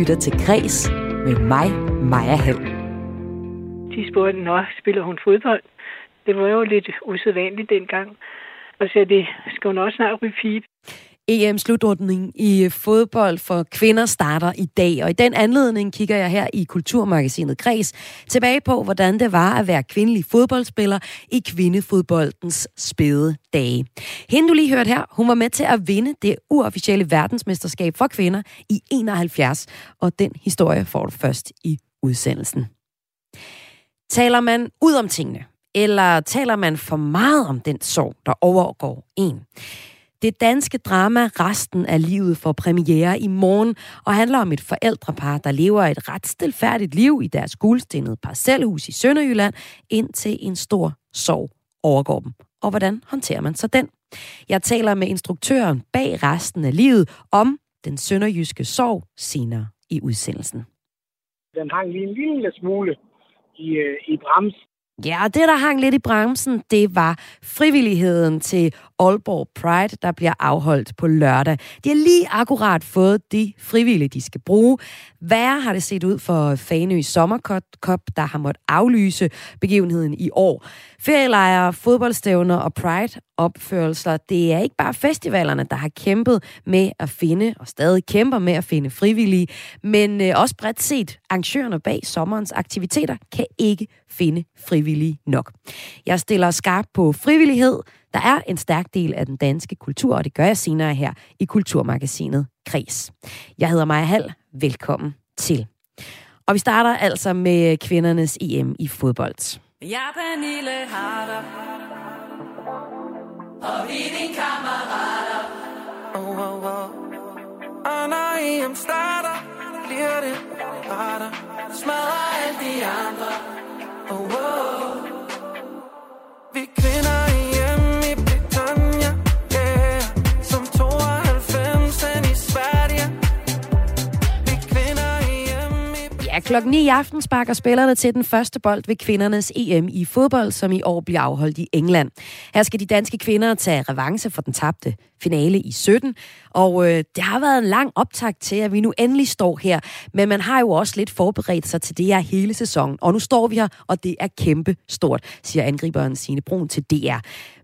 lytter til Græs med mig, Maja Hall. De spurgte, når spiller hun fodbold? Det var jo lidt usædvanligt dengang. Og så det skal hun også snart ryge EM-slutrundning i øh, fodbold for kvinder starter i dag, og i den anledning kigger jeg her i Kulturmagasinet Græs tilbage på, hvordan det var at være kvindelig fodboldspiller i kvindefodboldens spæde dage. Hende du lige hørt her, hun var med til at vinde det uofficielle verdensmesterskab for kvinder i 71, og den historie får du først i udsendelsen. Taler man ud om tingene, eller taler man for meget om den sorg, der overgår en? Det danske drama Resten af livet får premiere i morgen og handler om et forældrepar, der lever et ret stilfærdigt liv i deres guldstenede parcelhus i Sønderjylland, indtil en stor sorg overgår dem. Og hvordan håndterer man så den? Jeg taler med instruktøren bag Resten af livet om den sønderjyske sorg senere i udsendelsen. Den hang lige en lille smule i, øh, i brems. Ja, det, der hang lidt i bremsen, det var frivilligheden til Aalborg Pride, der bliver afholdt på lørdag. De har lige akkurat fået de frivillige, de skal bruge. Hvad har det set ud for Fanø Sommerkop, der har måttet aflyse begivenheden i år? Ferielejre, fodboldstævner og Pride-opførelser, det er ikke bare festivalerne, der har kæmpet med at finde, og stadig kæmper med at finde frivillige, men øh, også bredt set, arrangørerne bag sommerens aktiviteter kan ikke finde frivillige nok. Jeg stiller skarp på frivillighed, der er en stærk del af den danske kultur, og det gør jeg senere her i Kulturmagasinet Kris. Jeg hedder Maja Hall. Velkommen til. Og vi starter altså med kvindernes EM i fodbold. Jeg er Pernille Harder, og vi er din kammerater. Oh, oh, oh. Og når EM starter, bliver det harder. Smadrer alle de andre. Oh, oh. Vi kvinder klokken 9 i aften sparker spillerne til den første bold ved kvindernes EM i fodbold, som i år bliver afholdt i England. Her skal de danske kvinder tage revanche for den tabte finale i 17, og øh, det har været en lang optag til, at vi nu endelig står her, men man har jo også lidt forberedt sig til det her hele sæsonen, og nu står vi her, og det er kæmpe stort, siger angriberen Signe Brun til DR.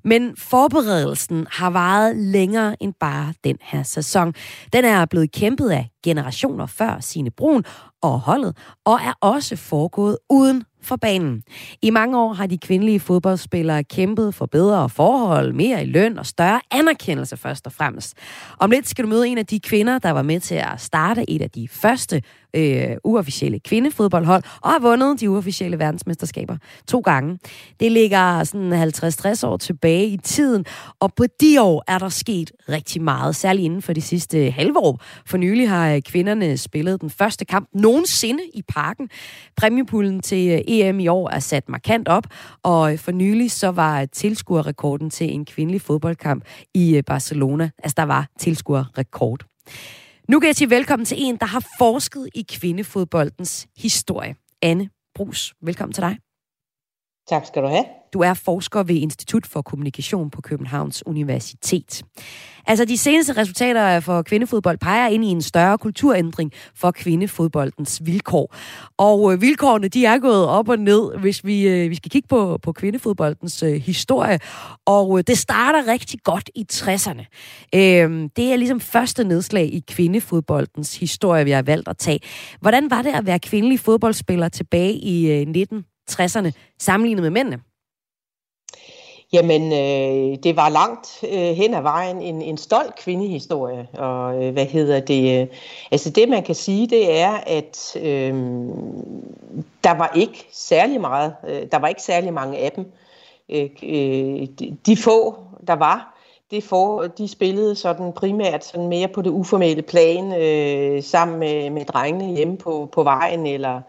Men forberedelsen har varet længere end bare den her sæson. Den er blevet kæmpet af generationer før Sine Brun og holdet, og er også foregået uden for banen. I mange år har de kvindelige fodboldspillere kæmpet for bedre forhold, mere i løn og større anerkendelse først og fremmest. Om lidt skal du møde en af de kvinder, der var med til at starte et af de første øh, uofficielle kvindefodboldhold, og har vundet de uofficielle verdensmesterskaber to gange. Det ligger sådan 50-60 år tilbage i tiden, og på de år er der sket rigtig meget, særligt inden for de sidste halve år. For nylig har øh, kvinderne spillet den første kamp nogensinde i parken. Præmiepullen til øh, EM i år er sat markant op, og øh, for nylig så var tilskuerrekorden til en kvindelig fodboldkamp i Barcelona. Altså der var tilskuerrekord. Nu kan jeg sige velkommen til en, der har forsket i kvindefodboldens historie. Anne Brus, velkommen til dig. Tak skal du have. Du er forsker ved Institut for Kommunikation på Københavns Universitet. Altså, de seneste resultater for kvindefodbold peger ind i en større kulturændring for kvindefodboldens vilkår. Og øh, vilkårene, de er gået op og ned, hvis vi, øh, vi skal kigge på, på kvindefodboldens øh, historie. Og øh, det starter rigtig godt i 60'erne. Øh, det er ligesom første nedslag i kvindefodboldens historie, vi har valgt at tage. Hvordan var det at være kvindelig fodboldspiller tilbage i øh, 60'erne sammenlignet med mændene? Jamen, øh, det var langt øh, hen ad vejen en, en stolt kvindehistorie. Og øh, hvad hedder det? Øh, altså det, man kan sige, det er, at øh, der var ikke særlig meget, øh, der var ikke særlig mange af dem. Øh, øh de, de få, der var, det for, de spillede sådan primært sådan mere på det uformelle plan, øh, sammen med, med drengene hjemme på, på vejen, eller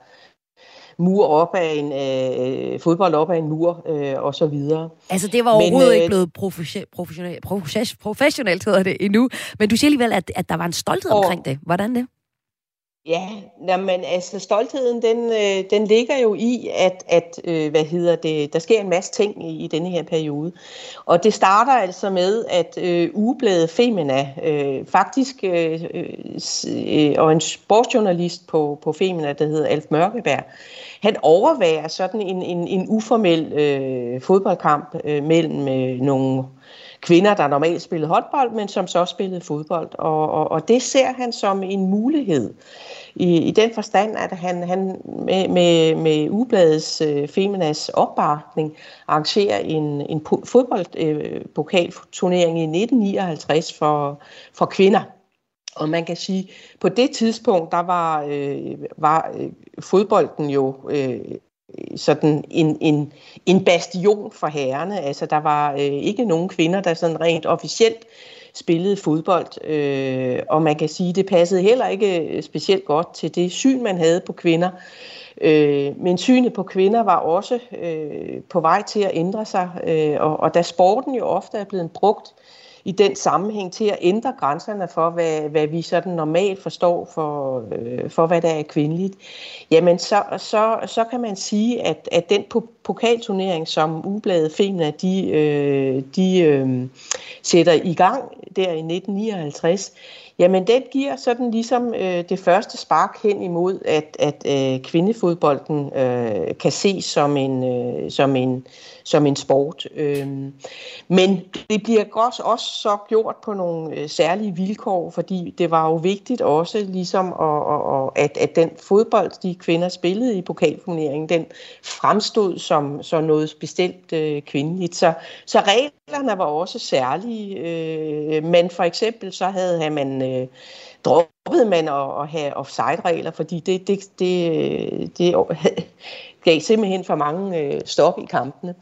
mur op af en øh, fodbold op af en mur øh, og så videre. Altså det var overhovedet men, øh, ikke blevet professionelt, professionelt, professionelt hedder det endnu, men du siger alligevel, at, at der var en stolthed og, omkring det. Hvordan det? Ja, men altså stoltheden, den, øh, den ligger jo i, at, at øh, hvad hedder det, der sker en masse ting i, i denne her periode. Og det starter altså med, at øh, ugebladet Femina, øh, faktisk, øh, øh, og en sportsjournalist på, på Femina, der hedder Alf Mørkeberg, han overværer sådan en, en, en uformel øh, fodboldkamp øh, mellem øh, nogle kvinder, der normalt spillede håndbold, men som så spillede fodbold. Og, og, og det ser han som en mulighed i, i den forstand, at han, han med, med, med Ubladets øh, Feminas opbakning arrangerer en, en fodboldpokalturnering øh, i 1959 for, for kvinder. Og man kan sige, på det tidspunkt, der var, øh, var øh, fodbolden jo øh, sådan en, en, en bastion for herrerne. Altså, der var øh, ikke nogen kvinder, der sådan rent officielt spillede fodbold. Øh, og man kan sige, det passede heller ikke øh, specielt godt til det syn, man havde på kvinder. Øh, men synet på kvinder var også øh, på vej til at ændre sig. Øh, og, og da sporten jo ofte er blevet brugt i den sammenhæng til at ændre grænserne for, hvad, hvad vi sådan normalt forstår for, øh, for hvad der er kvindeligt, jamen så, så, så kan man sige, at, at den pokalturnering, som Ubladet Femina, de, øh, de øh, sætter i gang der i 1959, Jamen, den giver sådan ligesom øh, det første spark hen imod, at, at øh, kvindefodbolden øh, kan ses som en, øh, som en, som en sport. Øh, men det bliver også, også så gjort på nogle øh, særlige vilkår, fordi det var jo vigtigt også ligesom, at, at, at, at den fodbold, de kvinder spillede i pokalturneringen, den fremstod som, som noget bestemt øh, kvindeligt. Så, så reglerne var også særlige, øh, men for eksempel så havde man øh, droppede man at, at have offside-regler, fordi det, det, det, det gav simpelthen for mange øh, stop i kampene.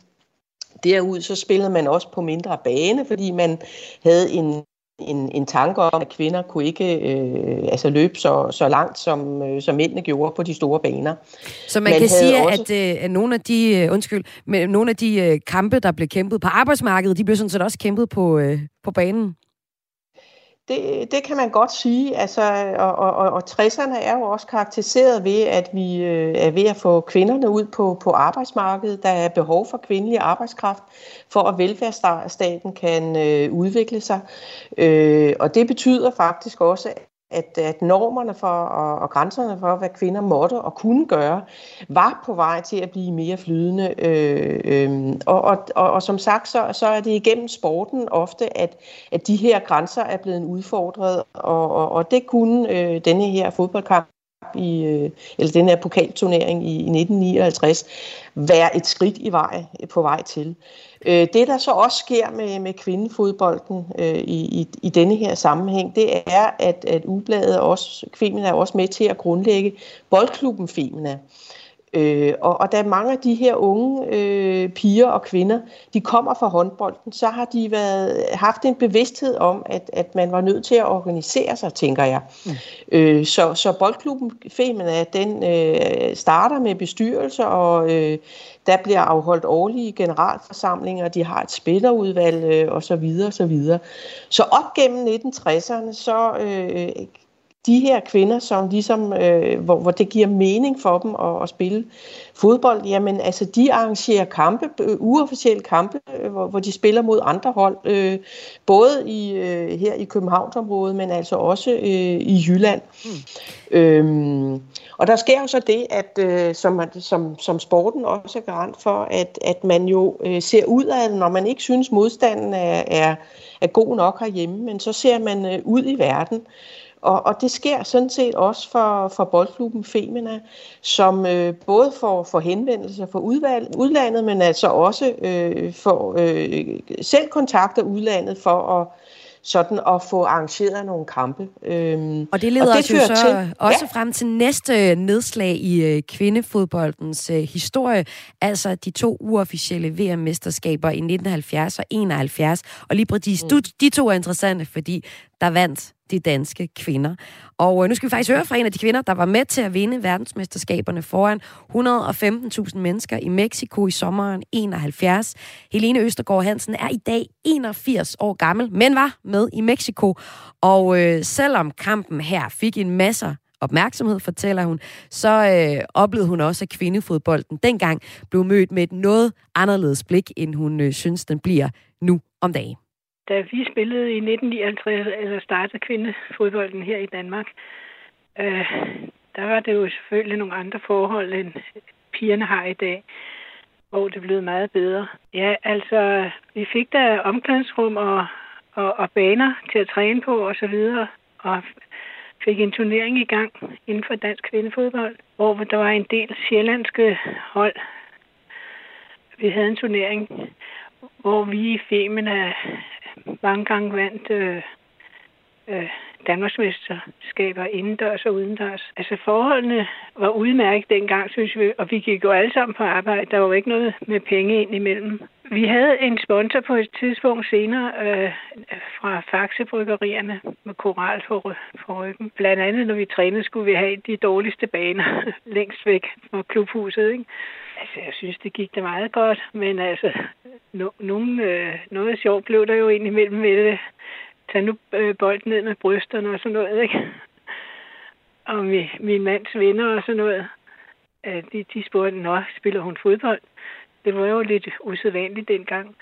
Derud så spillede man også på mindre bane, fordi man havde en en, en tanke om, at kvinder kunne ikke øh, altså løbe så, så langt, som, øh, som mændene gjorde på de store baner. Så man, man kan sige, også... at, øh, at nogle af de, øh, undskyld, med nogle af de øh, kampe, der blev kæmpet på arbejdsmarkedet, de blev sådan set også kæmpet på, øh, på banen? Det, det kan man godt sige, altså, og, og, og 60'erne er jo også karakteriseret ved, at vi øh, er ved at få kvinderne ud på, på arbejdsmarkedet. Der er behov for kvindelig arbejdskraft, for at velfærdsstaten kan øh, udvikle sig. Øh, og det betyder faktisk også, at, at normerne for og, og grænserne for, hvad kvinder måtte og kunne gøre, var på vej til at blive mere flydende. Øh, øh, og, og, og, og som sagt, så, så er det igennem sporten ofte, at, at de her grænser er blevet udfordret, og, og, og det kunne øh, denne her fodboldkamp i, øh, eller den her pokalturnering i, i 1959 være et skridt i vej, på vej til. Øh, det, der så også sker med, med kvindefodbolden øh, i, i, i denne her sammenhæng, det er, at, at Ubladet også, Femina er også med til at grundlægge boldklubben Femina. Øh, og, og da mange af de her unge øh, piger og kvinder, de kommer fra håndbolden, så har de været, haft en bevidsthed om, at, at man var nødt til at organisere sig, tænker jeg. Mm. Øh, så, så boldklubben Femina, den øh, starter med bestyrelse, og øh, der bliver afholdt årlige generalforsamlinger, de har et spillerudvalg øh, osv. Så, videre, så, videre. så op gennem 1960'erne, så øh, de her kvinder, som ligesom, øh, hvor, hvor det giver mening for dem at, at spille fodbold, jamen altså de arrangerer kampe, øh, uofficielle kampe, øh, hvor, hvor de spiller mod andre hold, øh, både i, øh, her i Københavnsområdet, men altså også øh, i Jylland. Mm. Øhm, og der sker jo så det, at øh, som, som, som sporten også er garant for, at, at man jo øh, ser ud af, når man ikke synes modstanden er, er, er god nok herhjemme, men så ser man øh, ud i verden. Og, og det sker sådan set også for, for boldklubben Femina, som øh, både får, får henvendelser fra udvalg, udlandet, men altså også øh, får øh, selv kontakter udlandet for at sådan at få arrangeret nogle kampe. Øhm, og det leder og det os jo så til, også ja. frem til næste nedslag i øh, kvindefodboldens øh, historie, altså de to uofficielle VM-mesterskaber i 1970 og 71. Og lige præcis, mm. du, de to er interessante, fordi der vandt de danske kvinder. Og øh, nu skal vi faktisk høre fra en af de kvinder, der var med til at vinde verdensmesterskaberne foran 115.000 mennesker i Mexico i sommeren 71. Helene Østergaard Hansen er i dag 81 år gammel, men var med i Mexico. Og øh, selvom kampen her fik en masse opmærksomhed, fortæller hun, så øh, oplevede hun også, at kvindefodbolden dengang blev mødt med et noget anderledes blik, end hun øh, synes, den bliver nu om dagen. Da vi spillede i 1959, eller altså startede kvindefodbolden her i Danmark, øh, der var det jo selvfølgelig nogle andre forhold, end pigerne har i dag, hvor det blev meget bedre. Ja, altså, vi fik da omklædningsrum og, og, og baner til at træne på og så videre, og fik en turnering i gang inden for dansk kvindefodbold, hvor der var en del sjællandske hold. Vi havde en turnering, hvor vi i Femina mange gange vandt øh, øh, Danmarksmesterskaber indendørs og udendørs. Altså forholdene var udmærket dengang, synes vi, og vi gik jo alle sammen på arbejde. Der var jo ikke noget med penge ind imellem. Vi havde en sponsor på et tidspunkt senere øh, fra Faxe-bryggerierne med koral på, ry- på ryggen. Blandt andet, når vi trænede, skulle vi have de dårligste baner længst væk fra klubhuset. Ikke? Altså, jeg synes, det gik da meget godt, men altså, no, nogen, øh, noget sjovt blev der jo indimellem med det tag nu øh, bolden ned med brysterne og sådan noget, ikke? Og min, min mands venner og sådan noget, øh, de, de spurgte, nå, spiller hun fodbold? Det var jo lidt usædvanligt dengang.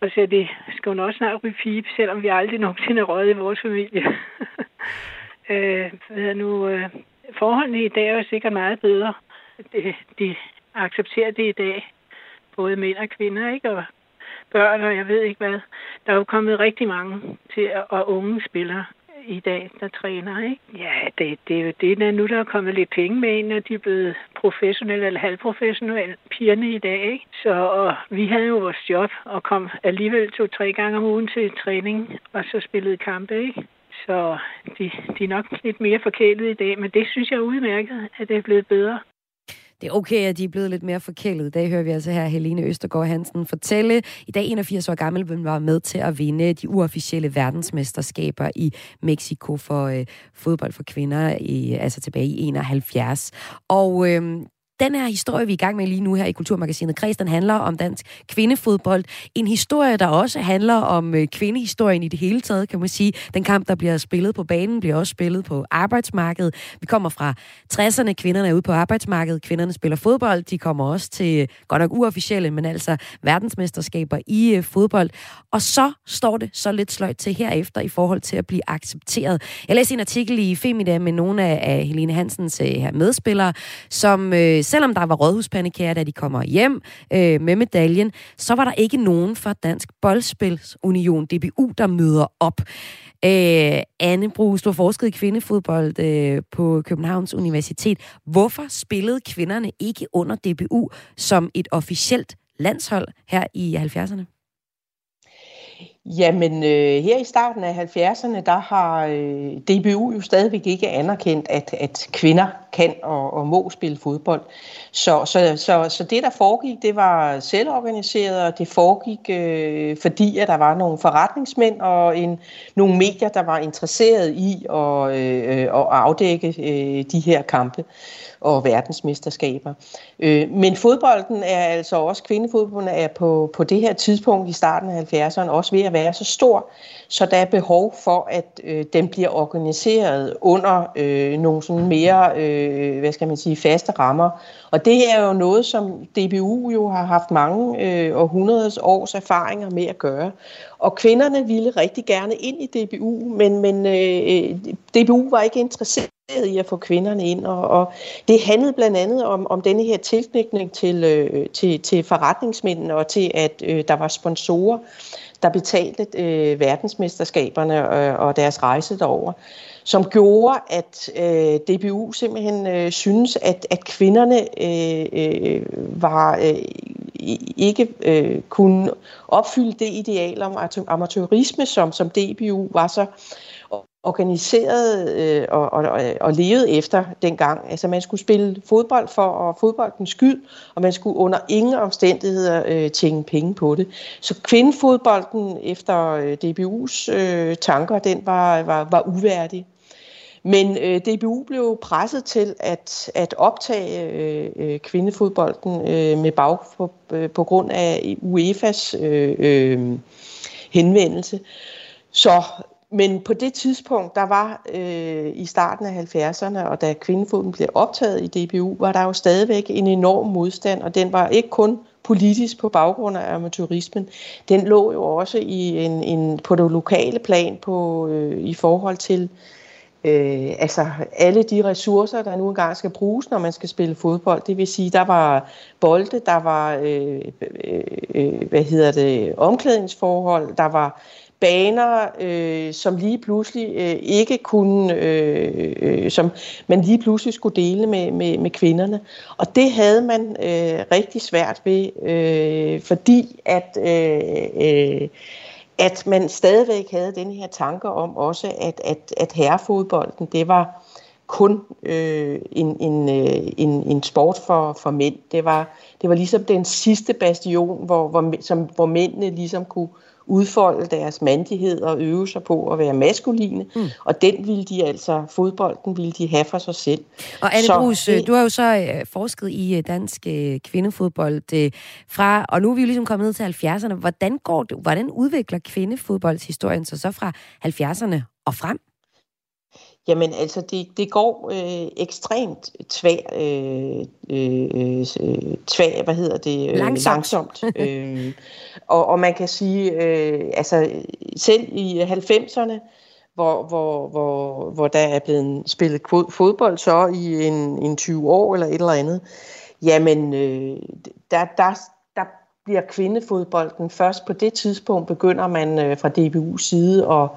Og så det skal hun også snart ryge pipe, selvom vi aldrig nogensinde røget i vores familie. øh, hvad nu, øh, forholdene i dag er jo sikkert meget bedre. Det, de accepterer det i dag, både mænd og kvinder, ikke? Og børn, og jeg ved ikke hvad. Der er jo kommet rigtig mange til og unge spillere i dag, der træner, ikke? Ja, det, det er jo det, der nu der er kommet lidt penge med ind, og de er blevet professionelle eller halvprofessionelle pigerne i dag, ikke? Så og vi havde jo vores job og kom alligevel to-tre gange om ugen til træning, og så spillede kampe, ikke? Så de, de er nok lidt mere forkælet i dag, men det synes jeg er udmærket, at det er blevet bedre. Det er okay, at de er blevet lidt mere forkælet. I dag hører vi altså her Helene Østergaard Hansen fortælle. I dag 81 år gammel, men var med til at vinde de uofficielle verdensmesterskaber i Mexico for øh, fodbold for kvinder, i, altså tilbage i 71. Og øh, den her historie, vi er i gang med lige nu her i Kulturmagasinet Kreds, den handler om dansk kvindefodbold. En historie, der også handler om øh, kvindehistorien i det hele taget, kan man sige. Den kamp, der bliver spillet på banen, bliver også spillet på arbejdsmarkedet. Vi kommer fra 60'erne, kvinderne er ude på arbejdsmarkedet, kvinderne spiller fodbold, de kommer også til, godt nok uofficielle, men altså verdensmesterskaber i øh, fodbold. Og så står det så lidt sløjt til herefter i forhold til at blive accepteret. Jeg læste en artikel i Femida med nogle af, Helene Hansens øh, her medspillere, som selvom der var rådhuspandekager, da de kommer hjem øh, med medaljen, så var der ikke nogen fra Dansk Boldspilsunion, DBU, der møder op. Øh, Anne Brugs, du har forsket i kvindefodbold øh, på Københavns Universitet. Hvorfor spillede kvinderne ikke under DBU som et officielt landshold her i 70'erne? Jamen, øh, her i starten af 70'erne, der har øh, DBU jo stadigvæk ikke anerkendt, at, at kvinder kan og, og må spille fodbold. Så, så, så, så det, der foregik, det var selvorganiseret, og det foregik, øh, fordi at der var nogle forretningsmænd og en, nogle medier, der var interesseret i at, øh, øh at afdække øh, de her kampe og verdensmesterskaber. Øh, men fodbolden er altså også, kvindefodbolden er på, på det her tidspunkt i starten af 70'erne også ved at være så stor, så der er behov for, at øh, den bliver organiseret under øh, nogle sådan mere, øh, øh, hvad skal man sige, faste rammer. Og det er jo noget, som DBU jo har haft mange øh, århundredes års erfaringer med at gøre. Og kvinderne ville rigtig gerne ind i DBU, men, men øh, DBU var ikke interesseret i at få kvinderne ind, og, og det handlede blandt andet om, om denne her tilknytning til, øh, til, til forretningsmændene og til, at øh, der var sponsorer, der betalte øh, verdensmesterskaberne øh, og deres rejse derover, som gjorde, at øh, DBU simpelthen øh, synes, at, at kvinderne øh, øh, var øh, ikke øh, kunne opfylde det ideal om amatørisme, som, som DBU var så organiseret øh, og, og, og levede efter dengang. Altså man skulle spille fodbold for og fodboldens skyld, og man skulle under ingen omstændigheder øh, tjene penge på det. Så kvindefodbolden efter øh, DBU's øh, tanker, den var, var, var uværdig. Men øh, DBU blev presset til at, at optage øh, øh kvindefodbolden øh, med bag på, øh, på grund af UEFA's øh, øh, henvendelse. Så men på det tidspunkt, der var øh, i starten af 70'erne, og da kvindefoden blev optaget i DBU, var der jo stadigvæk en enorm modstand, og den var ikke kun politisk på baggrund af amatørismen. Den lå jo også i en, en, på det lokale plan på, øh, i forhold til øh, Øh, altså alle de ressourcer, der nu engang skal bruges, når man skal spille fodbold. Det vil sige, der var bolde, der var øh, øh, øh hvad hedder det, omklædningsforhold, der var baner, øh, som lige pludselig øh, ikke kunne, øh, øh, som man lige pludselig skulle dele med, med, med kvinderne. Og det havde man øh, rigtig svært ved, øh, fordi at, øh, øh, at man stadigvæk havde den her tanke om også, at, at, at herrefodbolden, det var kun øh, en, en, øh, en, en sport for, for mænd. Det var, det var ligesom den sidste bastion, hvor, hvor, som, hvor mændene ligesom kunne, udfolde deres mandighed og øve sig på at være maskuline, mm. og den ville de altså, fodbolden ville de have for sig selv. Og Anne så, Brugs, det, du har jo så øh, forsket i øh, dansk øh, kvindefodbold fra, og nu er vi jo ligesom kommet ned til 70'erne. Hvordan, går det, hvordan udvikler kvindefodboldshistorien sig så fra 70'erne og frem? Jamen altså, det, det går øh, ekstremt tvær, øh, øh, tvær, hvad hedder det? Øh, langsomt. langsomt. øh, og, og man kan sige, øh, altså selv i 90'erne, hvor, hvor, hvor, hvor der er blevet spillet fodbold så i en, en 20 år eller et eller andet, jamen øh, der, der, bliver kvindefodbolden. Først på det tidspunkt begynder man øh, fra DBU's side at,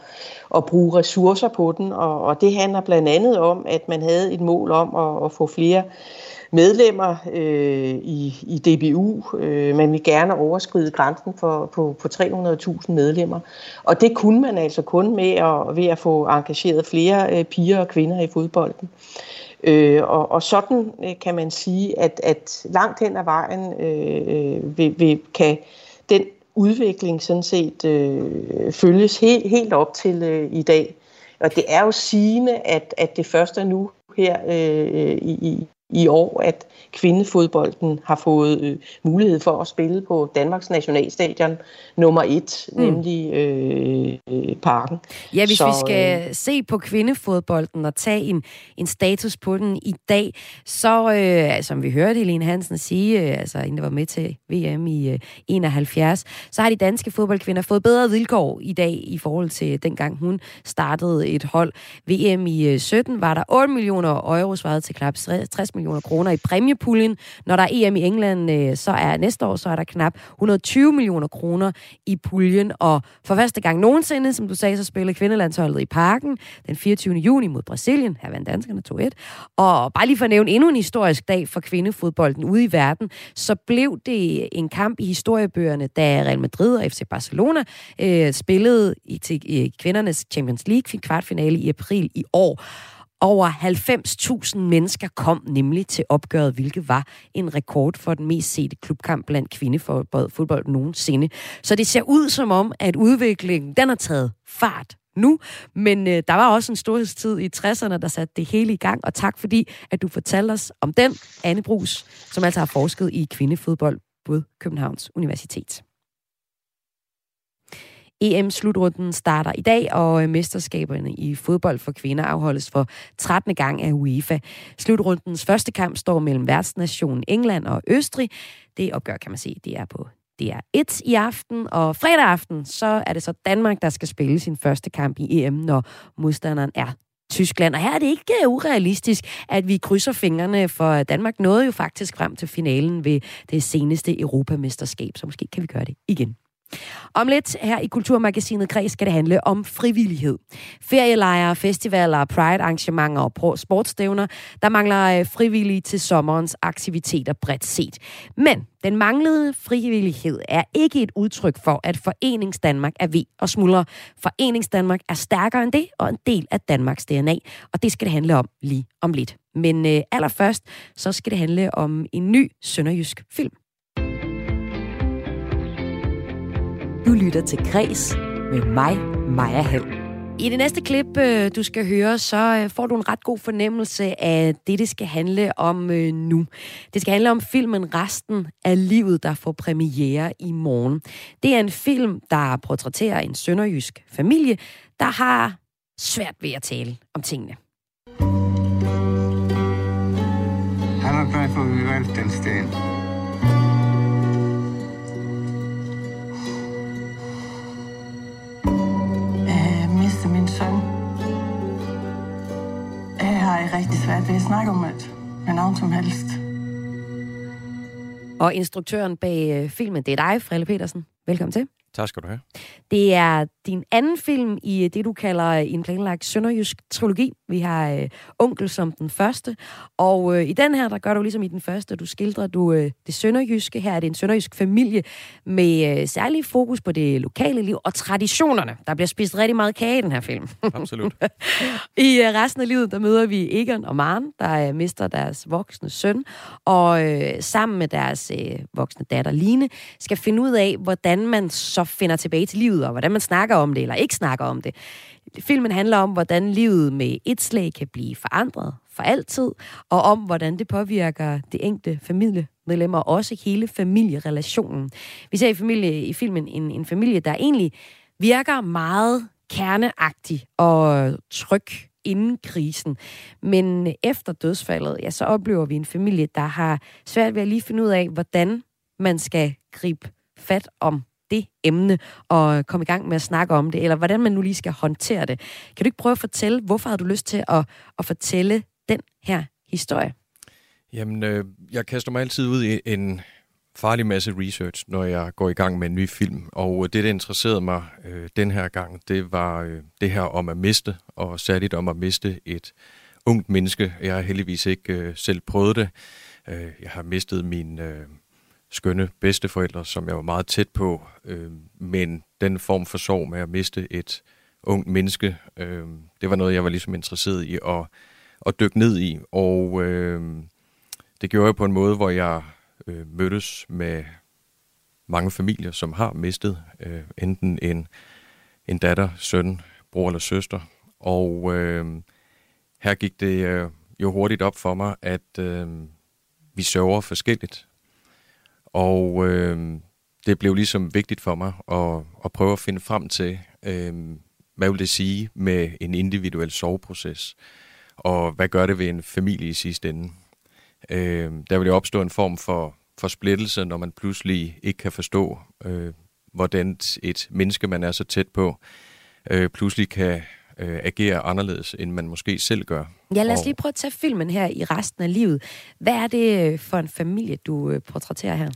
at bruge ressourcer på den, og, og det handler blandt andet om, at man havde et mål om at, at få flere medlemmer øh, i, i DBU. Øh, man vil gerne overskride grænsen for, på, på 300.000 medlemmer. Og det kunne man altså kun med at, ved at få engageret flere øh, piger og kvinder i fodbolden. Øh, og, og sådan øh, kan man sige, at, at langt hen ad vejen øh, vi, vil, vil, kan den udvikling sådan set øh, følges helt, helt op til øh, i dag. Og det er jo sigende, at, at det først er nu her øh, øh i, i år, at kvindefodbolden har fået øh, mulighed for at spille på Danmarks nationalstadion nummer et, mm. nemlig øh, øh, Parken. Ja, hvis Så, vi skal øh, se på kvindefodbolden og tage en, en status på den i dag, så øh, som vi hørte Helene Hansen sige, øh, altså en der var med til VM i øh, 71, så har de danske fodboldkvinder fået bedre vilkår i dag i forhold til dengang hun startede et hold. VM i øh, 17 var der 8 millioner euro svaret til knap 60 millioner kroner i præmiepuljen. Når der er EM i England, øh, så er næste år, så er der knap 120 millioner kroner i puljen. Og for første gang nogensinde, som du sagde, så spiller kvindelandsholdet i parken den 24. juni mod Brasilien. Her vandt danskerne 2-1. Og bare lige for at nævne endnu en historisk dag for kvindefodbolden ude i verden, så blev det en kamp i historiebøgerne, da Real Madrid og FC Barcelona øh, spillede i, til i kvindernes Champions League kvartfinale i april i år. Over 90.000 mennesker kom nemlig til opgøret, hvilket var en rekord for den mest sete klubkamp blandt kvindefodbold nogensinde. Så det ser ud som om, at udviklingen den har taget fart nu, men øh, der var også en storhedstid i 60'erne, der satte det hele i gang, og tak fordi, at du fortalte os om den, Anne Brus, som altså har forsket i kvindefodbold på Københavns Universitet. EM-slutrunden starter i dag, og øh, mesterskaberne i fodbold for kvinder afholdes for 13. gang af UEFA. Slutrundens første kamp står mellem værtsnationen England og Østrig. Det opgør, kan man se, det er på det er et i aften, og fredag aften, så er det så Danmark, der skal spille sin første kamp i EM, når modstanderen er Tyskland. Og her er det ikke øh, urealistisk, at vi krydser fingrene, for Danmark nåede jo faktisk frem til finalen ved det seneste Europamesterskab, så måske kan vi gøre det igen. Om lidt her i Kulturmagasinet Kreds skal det handle om frivillighed. Ferielejre, festivaler, pride-arrangementer og sportsstævner, der mangler øh, frivillige til sommerens aktiviteter bredt set. Men den manglede frivillighed er ikke et udtryk for, at Forenings Danmark er ved og smuldre. Forenings Danmark er stærkere end det, og en del af Danmarks DNA, og det skal det handle om lige om lidt. Men øh, allerførst, så skal det handle om en ny sønderjysk film. Du lytter til Græs med mig, Maja Hall. I det næste klip, øh, du skal høre, så øh, får du en ret god fornemmelse af det, det skal handle om øh, nu. Det skal handle om filmen Resten af livet, der får premiere i morgen. Det er en film, der portrætterer en sønderjysk familie, der har svært ved at tale om tingene. Han har derfor vi valgt den sten. Jeg rigtig svært ved at snakke om alt med navn som helst. Og instruktøren bag øh, filmen, det er dig, Frelle Petersen. Velkommen til. Tak skal du have. Det er din anden film i det, du kalder en planlagt sønderjysk trilogi. Vi har øh, Onkel som den første, og øh, i den her, der gør du ligesom i den første, du skildrer du øh, det sønderjyske. Her er det en sønderjysk familie med øh, særlig fokus på det lokale liv og traditionerne. Der bliver spist rigtig meget kage i den her film. Absolut. I øh, resten af livet, der møder vi Egon og Maren, der øh, mister deres voksne søn, og øh, sammen med deres øh, voksne datter Line, skal finde ud af, hvordan man så finder tilbage til livet, og hvordan man snakker om det, eller ikke snakker om det. Filmen handler om, hvordan livet med et slag kan blive forandret for altid, og om, hvordan det påvirker det enkelte familiemedlemmer, og også hele familierelationen. Vi ser i, familie, i filmen en, en familie, der egentlig virker meget kerneagtig og tryg inden krisen. Men efter dødsfaldet, ja, så oplever vi en familie, der har svært ved at lige finde ud af, hvordan man skal gribe fat om det emne og komme i gang med at snakke om det, eller hvordan man nu lige skal håndtere det. Kan du ikke prøve at fortælle, hvorfor har du lyst til at, at fortælle den her historie? Jamen, øh, jeg kaster mig altid ud i en farlig masse research, når jeg går i gang med en ny film. Og øh, det, der interesserede mig øh, den her gang, det var øh, det her om at miste, og særligt om at miste et ungt menneske. Jeg har heldigvis ikke øh, selv prøvet det. Øh, jeg har mistet min øh, skønne bedsteforældre, som jeg var meget tæt på. Øh, men den form for sorg med at miste et ungt menneske, øh, det var noget, jeg var ligesom interesseret i at, at dykke ned i. Og øh, det gjorde jeg på en måde, hvor jeg øh, mødtes med mange familier, som har mistet øh, enten en, en datter, søn, bror eller søster. Og øh, her gik det øh, jo hurtigt op for mig, at øh, vi sørger forskelligt. Og øh, det blev ligesom vigtigt for mig at, at prøve at finde frem til, øh, hvad vil det sige med en individuel soveproces, og hvad gør det ved en familie i sidste ende. Øh, der vil jo opstå en form for, for splittelse, når man pludselig ikke kan forstå, øh, hvordan et menneske, man er så tæt på, øh, pludselig kan øh, agere anderledes, end man måske selv gør. Ja, lad os lige prøve at tage filmen her i resten af livet. Hvad er det for en familie, du øh, portrætterer her?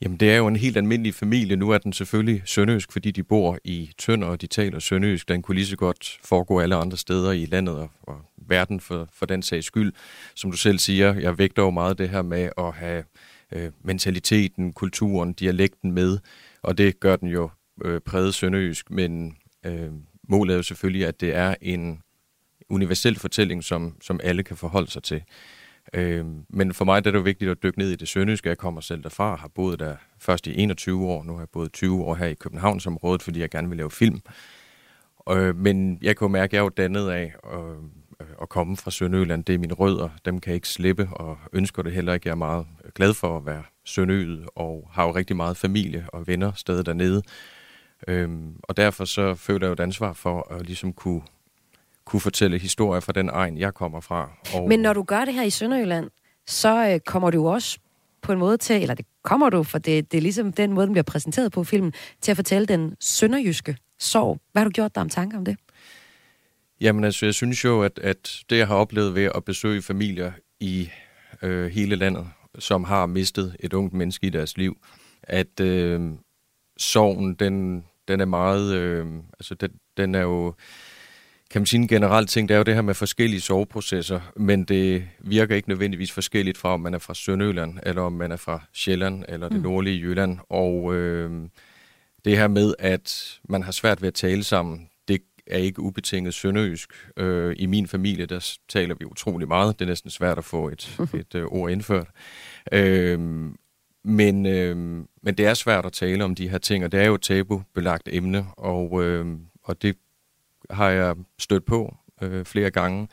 Jamen, det er jo en helt almindelig familie. Nu er den selvfølgelig sønderjysk, fordi de bor i Tønder, og de taler sønderjysk. Den kunne lige så godt foregå alle andre steder i landet og, og verden for, for den sags skyld. Som du selv siger, jeg vægter jo meget det her med at have øh, mentaliteten, kulturen, dialekten med, og det gør den jo øh, præget sønderjysk, men øh, målet er jo selvfølgelig, at det er en universel fortælling, som, som alle kan forholde sig til. Øh, men for mig er det jo vigtigt at dykke ned i det sønderjyske. Jeg kommer selv derfra, har boet der først i 21 år, nu har jeg boet 20 år her i Københavnsområdet, fordi jeg gerne vil lave film. Øh, men jeg kan jo mærke, at jeg er jo dannet af at, øh, at komme fra Sønderjylland. Det er mine rødder, dem kan jeg ikke slippe, og ønsker det heller ikke. Jeg er meget glad for at være sønderjyd, og har jo rigtig meget familie og venner stadig dernede. Øhm, og derfor så føler jeg jo et ansvar for at ligesom kunne, kunne fortælle historier fra den egen, jeg kommer fra. Og... Men når du gør det her i Sønderjylland, så øh, kommer du også på en måde til, eller det kommer du, for det, det er ligesom den måde, den bliver præsenteret på filmen, til at fortælle den sønderjyske sorg. Hvad har du gjort dig om tanker om det? Jamen altså, jeg synes jo, at, at det, jeg har oplevet ved at besøge familier i øh, hele landet, som har mistet et ungt menneske i deres liv, at øh, sorgen, den, den er meget, øh, altså den, den er jo, kan man sige en generelt ting, det er jo det her med forskellige soveprocesser, men det virker ikke nødvendigvis forskelligt fra, om man er fra Sønderjylland, eller om man er fra Sjælland, eller det mm. nordlige Jylland, og øh, det her med, at man har svært ved at tale sammen, det er ikke ubetinget sønderjysk. Øh, I min familie, der taler vi utrolig meget. Det er næsten svært at få et, et øh, ord indført. Øh, men, øh, men det er svært at tale om de her ting, og det er jo et tabubelagt emne, og, øh, og det har jeg stødt på øh, flere gange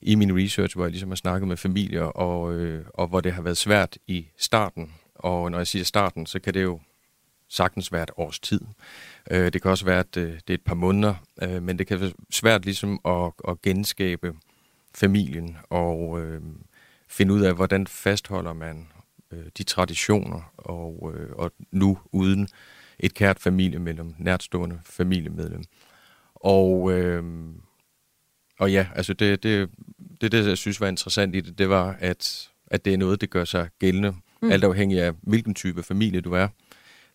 i min research, hvor jeg ligesom har snakket med familier, og, øh, og hvor det har været svært i starten. Og når jeg siger starten, så kan det jo sagtens være et års tid. Øh, det kan også være, at det, det er et par måneder, øh, men det kan være svært ligesom at, at genskabe familien og øh, finde ud af, hvordan fastholder man de traditioner, og, øh, og nu uden et kært familiemedlem, nærtstående familiemedlem. Og, øh, og ja, altså det, det, det, det, jeg synes var interessant i det, det var, at, at det er noget, det gør sig gældende, mm. alt afhængig af, hvilken type familie du er.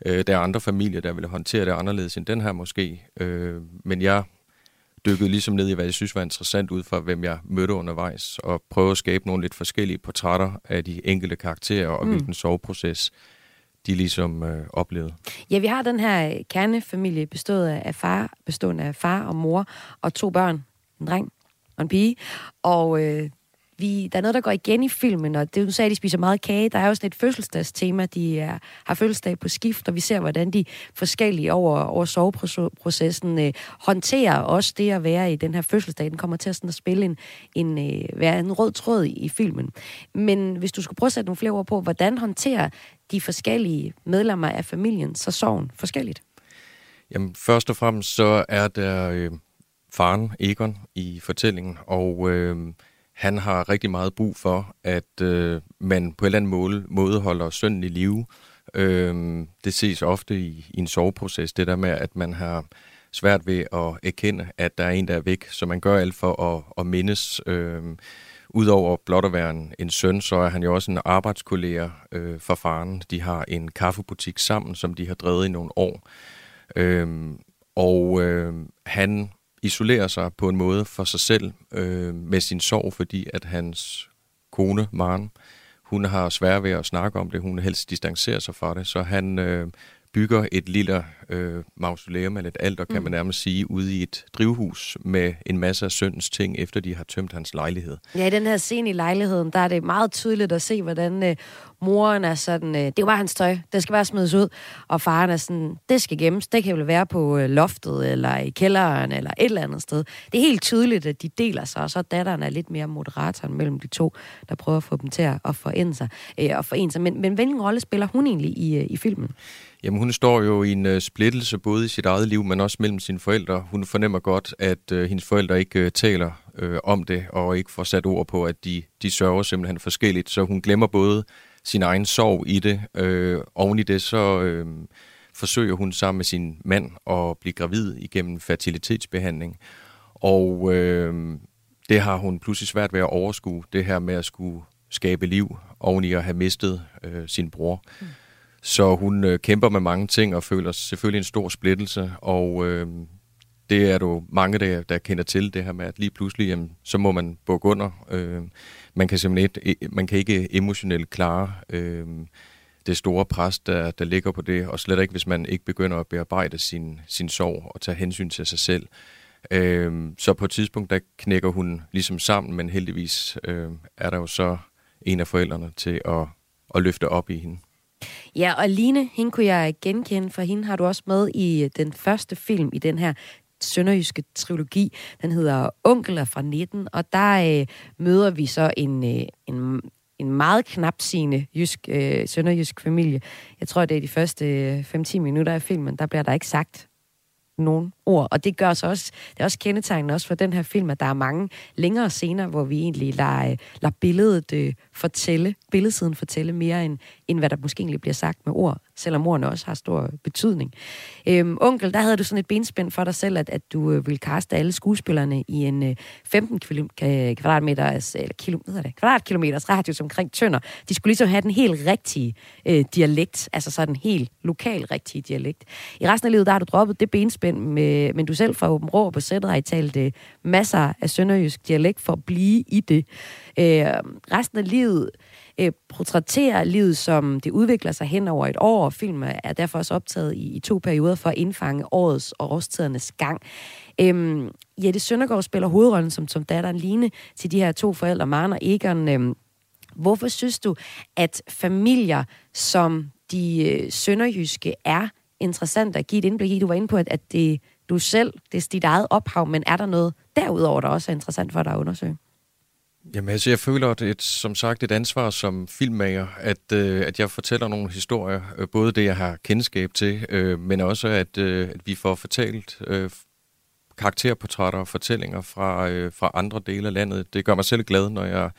Øh, der er andre familier, der vil håndtere det anderledes end den her måske, øh, men jeg dykkede ligesom ned i, hvad jeg synes var interessant ud fra, hvem jeg mødte undervejs, og prøvede at skabe nogle lidt forskellige portrætter af de enkelte karakterer, og mm. hvilken soveproces de ligesom øh, oplevede. Ja, vi har den her kernefamilie bestået af far, bestående af far og mor, og to børn, en dreng og en pige, og øh, vi, der er noget, der går igen i filmen, og det, du sagde, at de spiser meget kage. Der er jo sådan et fødselsdagstema. De er, har fødselsdag på skift, og vi ser, hvordan de forskellige over, over soveprocessen øh, håndterer også det at være i den her fødselsdag. Den kommer til at, sådan at spille en, en, øh, være en rød tråd i, i filmen. Men hvis du skulle prøve at sætte nogle flere ord på, hvordan håndterer de forskellige medlemmer af familien så sorgen forskelligt? Jamen, først og fremmest så er der øh, faren Egon i fortællingen, og øh, han har rigtig meget brug for, at øh, man på en eller anden måde, måde holder sønnen i live. Øh, det ses ofte i, i en soveproces, det der med, at man har svært ved at erkende, at der er en, der er væk, så man gør alt for at, at mindes. Øh, Udover blot at være en, en søn, så er han jo også en arbejdskollega øh, for faren. De har en kaffebutik sammen, som de har drevet i nogle år. Øh, og øh, han isolerer sig på en måde for sig selv øh, med sin sorg, fordi at hans kone, Maren, hun har svært ved at snakke om det. Hun helst distancerer sig fra det, så han øh, bygger et lille øh, mausoleum eller et alter, kan mm. man nærmest sige, ude i et drivhus med en masse af søndens ting, efter de har tømt hans lejlighed. Ja, i den her scene i lejligheden, der er det meget tydeligt at se, hvordan øh, moren er sådan, øh, det bare hans tøj, det skal bare smides ud, og faren er sådan, det skal gemmes, det kan vel være på øh, loftet, eller i kælderen, eller et eller andet sted. Det er helt tydeligt, at de deler sig, og så datteren er lidt mere moderatoren mellem de to, der prøver at få dem til at forene sig. Øh, og forene sig. Men, men hvilken rolle spiller hun egentlig i, øh, i filmen? Jamen, hun står jo i en uh, splittelse, både i sit eget liv, men også mellem sine forældre. Hun fornemmer godt, at uh, hendes forældre ikke uh, taler uh, om det, og ikke får sat ord på, at de, de sørger simpelthen forskelligt. Så hun glemmer både sin egen sorg i det. Uh, oven i det, så uh, forsøger hun sammen med sin mand at blive gravid igennem fertilitetsbehandling. Og uh, det har hun pludselig svært ved at overskue, det her med at skulle skabe liv, oven i at have mistet uh, sin bror. Mm. Så hun øh, kæmper med mange ting og føler selvfølgelig en stor splittelse, og øh, det er du mange, der, der kender til det her med, at lige pludselig, jamen, så må man bukke under. Øh, man kan simpelthen ikke, e, man kan ikke emotionelt klare øh, det store pres, der, der ligger på det, og slet ikke, hvis man ikke begynder at bearbejde sin, sin sorg og tage hensyn til sig selv. Øh, så på et tidspunkt, der knækker hun ligesom sammen, men heldigvis øh, er der jo så en af forældrene til at, at løfte op i hende. Ja, og Line, hende kunne jeg genkende, for hende har du også med i øh, den første film i den her sønderjyske trilogi. Den hedder Onkler fra 19, og der øh, møder vi så en, øh, en, en meget knapsigende jysk, øh, sønderjysk familie. Jeg tror, det er de første øh, 5-10 minutter af filmen, der bliver der ikke sagt nogen ord. Og det gør så også, det er også kendetegnende også for den her film, at der er mange længere scener, hvor vi egentlig lader, lader billedet øh, fortælle, billedsiden fortælle mere, end, end hvad der måske egentlig bliver sagt med ord, selvom ordene også har stor betydning. Øhm, onkel, der havde du sådan et benspænd for dig selv, at, at du øh, ville kaste alle skuespillerne i en øh, 15 kvadratmeter, eller kilo, hvad det, kvadratkilometers radius omkring Tønder. De skulle ligesom have den helt rigtige øh, dialekt, altså sådan helt lokal rigtige dialekt. I resten af livet, der har du droppet det benspænd, med, men du selv fra Åben Rå på sættet har I talt øh, masser af sønderjysk dialekt for at blive i det. Øh, resten af livet øh, portrætterer livet, som det udvikler sig hen over et år, og filmen er derfor også optaget i, i to perioder for at indfange årets og årstidernes gang. Øhm, Jette Søndergaard spiller hovedrollen som, som datteren Line til de her to forældre, Maren og Egon. Øhm, hvorfor synes du, at familier som de øh, sønderjyske er interessant at give et indblik i? Du var inde på, at, at det du selv, det er dit eget ophav, men er der noget derudover, der også er interessant for dig at undersøge? Jamen altså, jeg føler, det et, som sagt et ansvar som filmmager, at, øh, at jeg fortæller nogle historier, øh, både det, jeg har kendskab til, øh, men også, at, øh, at vi får fortalt øh, karakterportrætter og fortællinger fra, øh, fra andre dele af landet. Det gør mig selv glad, når jeg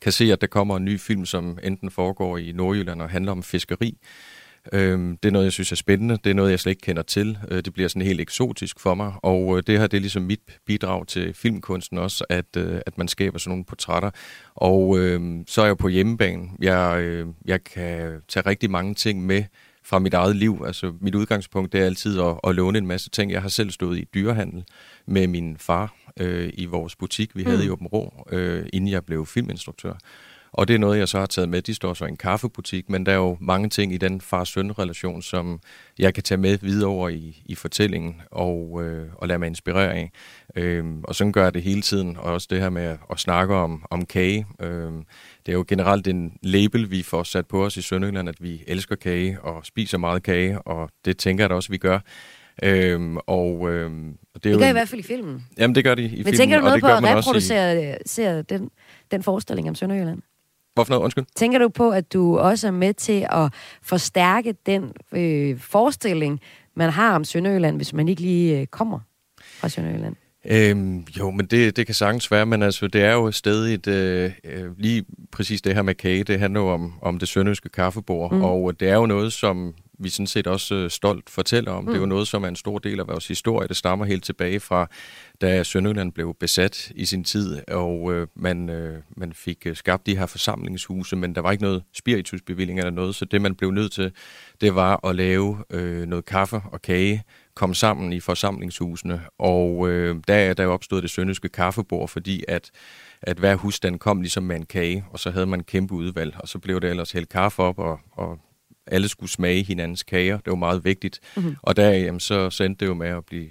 kan se, at der kommer en ny film, som enten foregår i Nordjylland og handler om fiskeri. Øhm, det er noget, jeg synes er spændende. Det er noget, jeg slet ikke kender til. Øh, det bliver sådan helt eksotisk for mig. Og øh, det her det er ligesom mit bidrag til filmkunsten også, at, øh, at man skaber sådan nogle portrætter. Og øh, så er jeg på hjemmebane. Jeg, øh, jeg kan tage rigtig mange ting med fra mit eget liv. Altså mit udgangspunkt det er altid at, at låne en masse ting. Jeg har selv stået i dyrehandel med min far øh, i vores butik, vi mm. havde i Åben Rå, øh, inden jeg blev filminstruktør. Og det er noget, jeg så har taget med. De står så i en kaffebutik, men der er jo mange ting i den far-søn-relation, som jeg kan tage med videre over i, i fortællingen og, øh, og lade mig inspirere af. Øh, og sådan gør jeg det hele tiden, og også det her med at, snakke om, om kage. Øh, det er jo generelt en label, vi får sat på os i Sønderjylland, at vi elsker kage og spiser meget kage, og det tænker jeg da også, vi gør. Øhm, og, øhm, det, er det gør jo, i hvert fald i filmen. Jamen, det gør de i Men filmen. Men tænker du noget på at reproducere i... den, den forestilling om Sønderjylland? Hvorfor noget? Undskyld. Tænker du på, at du også er med til at forstærke den øh, forestilling, man har om Sønderjylland, hvis man ikke lige øh, kommer fra Sønderjylland? Øhm, jo, men det, det kan sagtens være, men altså, det er jo stadig øh, øh, lige præcis det her med kage, det handler jo om, om det sønderjyske kaffebord, mm. og det er jo noget, som vi sådan set også øh, stolt fortæller om. Mm. Det er jo mm. noget, som er en stor del af vores historie. Det stammer helt tilbage fra, da Sønderjylland blev besat i sin tid, og øh, man, øh, man fik øh, skabt de her forsamlingshuse, men der var ikke noget spiritusbevilling eller noget, så det man blev nødt til, det var at lave øh, noget kaffe og kage, komme sammen i forsamlingshusene, og øh, der er der opstået det sønderjyske kaffebord, fordi at at hver husstand kom ligesom med en kage, og så havde man en kæmpe udvalg, og så blev det ellers helt kaffe op, og, og alle skulle smage hinandens kager. Det var meget vigtigt. Mm-hmm. Og der jamen, så, så endte det jo med at blive,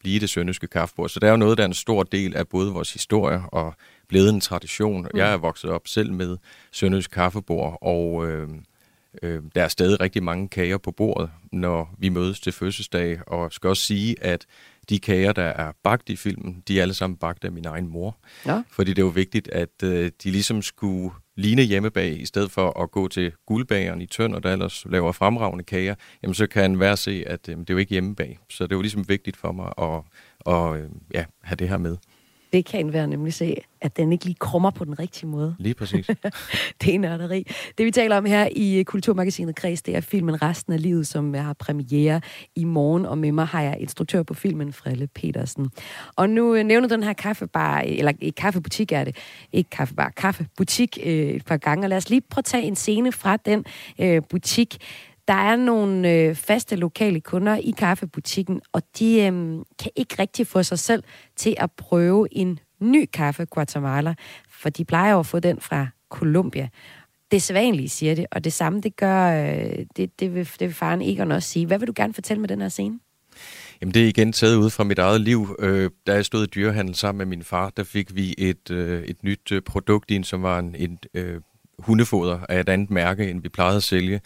blive det sønderjyske kaffebord. Så der er jo noget, der er en stor del af både vores historie og blevet en tradition. Mm. Jeg er vokset op selv med sønderjysk kaffebord, og øh, øh, der er stadig rigtig mange kager på bordet, når vi mødes til fødselsdag. Og skal også sige, at de kager, der er bagt i filmen, de er alle sammen bagt af min egen mor. Ja. Fordi det er jo vigtigt, at øh, de ligesom skulle line hjemmebag, i stedet for at gå til guldbageren i Tønder, der ellers laver fremragende kager, jamen så kan en være se, at øh, det er jo ikke hjemmebag. Så det var ligesom vigtigt for mig at, at, øh, ja, have det her med. Det kan være nemlig se, at den ikke lige krummer på den rigtige måde. Lige præcis. det er nørderi. Det vi taler om her i Kulturmagasinet Kreds, det er filmen Resten af livet, som har premiere i morgen. Og med mig har jeg instruktør på filmen, Frelle Petersen. Og nu øh, nævner den her kaffebar, eller ikke kaffebutik er det, ikke kaffebar, kaffebutik øh, et par gange. Og lad os lige prøve at tage en scene fra den øh, butik. Der er nogle øh, faste lokale kunder i kaffebutikken, og de øh, kan ikke rigtig få sig selv til at prøve en ny kaffe Guatemala, for de plejer at få den fra Colombia. Det sædvanlige, siger det, og det samme, det gør, øh, det, det, vil, det vil faren Egon også sige. Hvad vil du gerne fortælle med den her scene? Jamen det er igen taget ud fra mit eget liv. Øh, da jeg stod i dyrehandel sammen med min far, der fik vi et, øh, et nyt øh, produkt ind, som var en, en øh, hundefoder af et andet mærke, end vi plejede at sælge.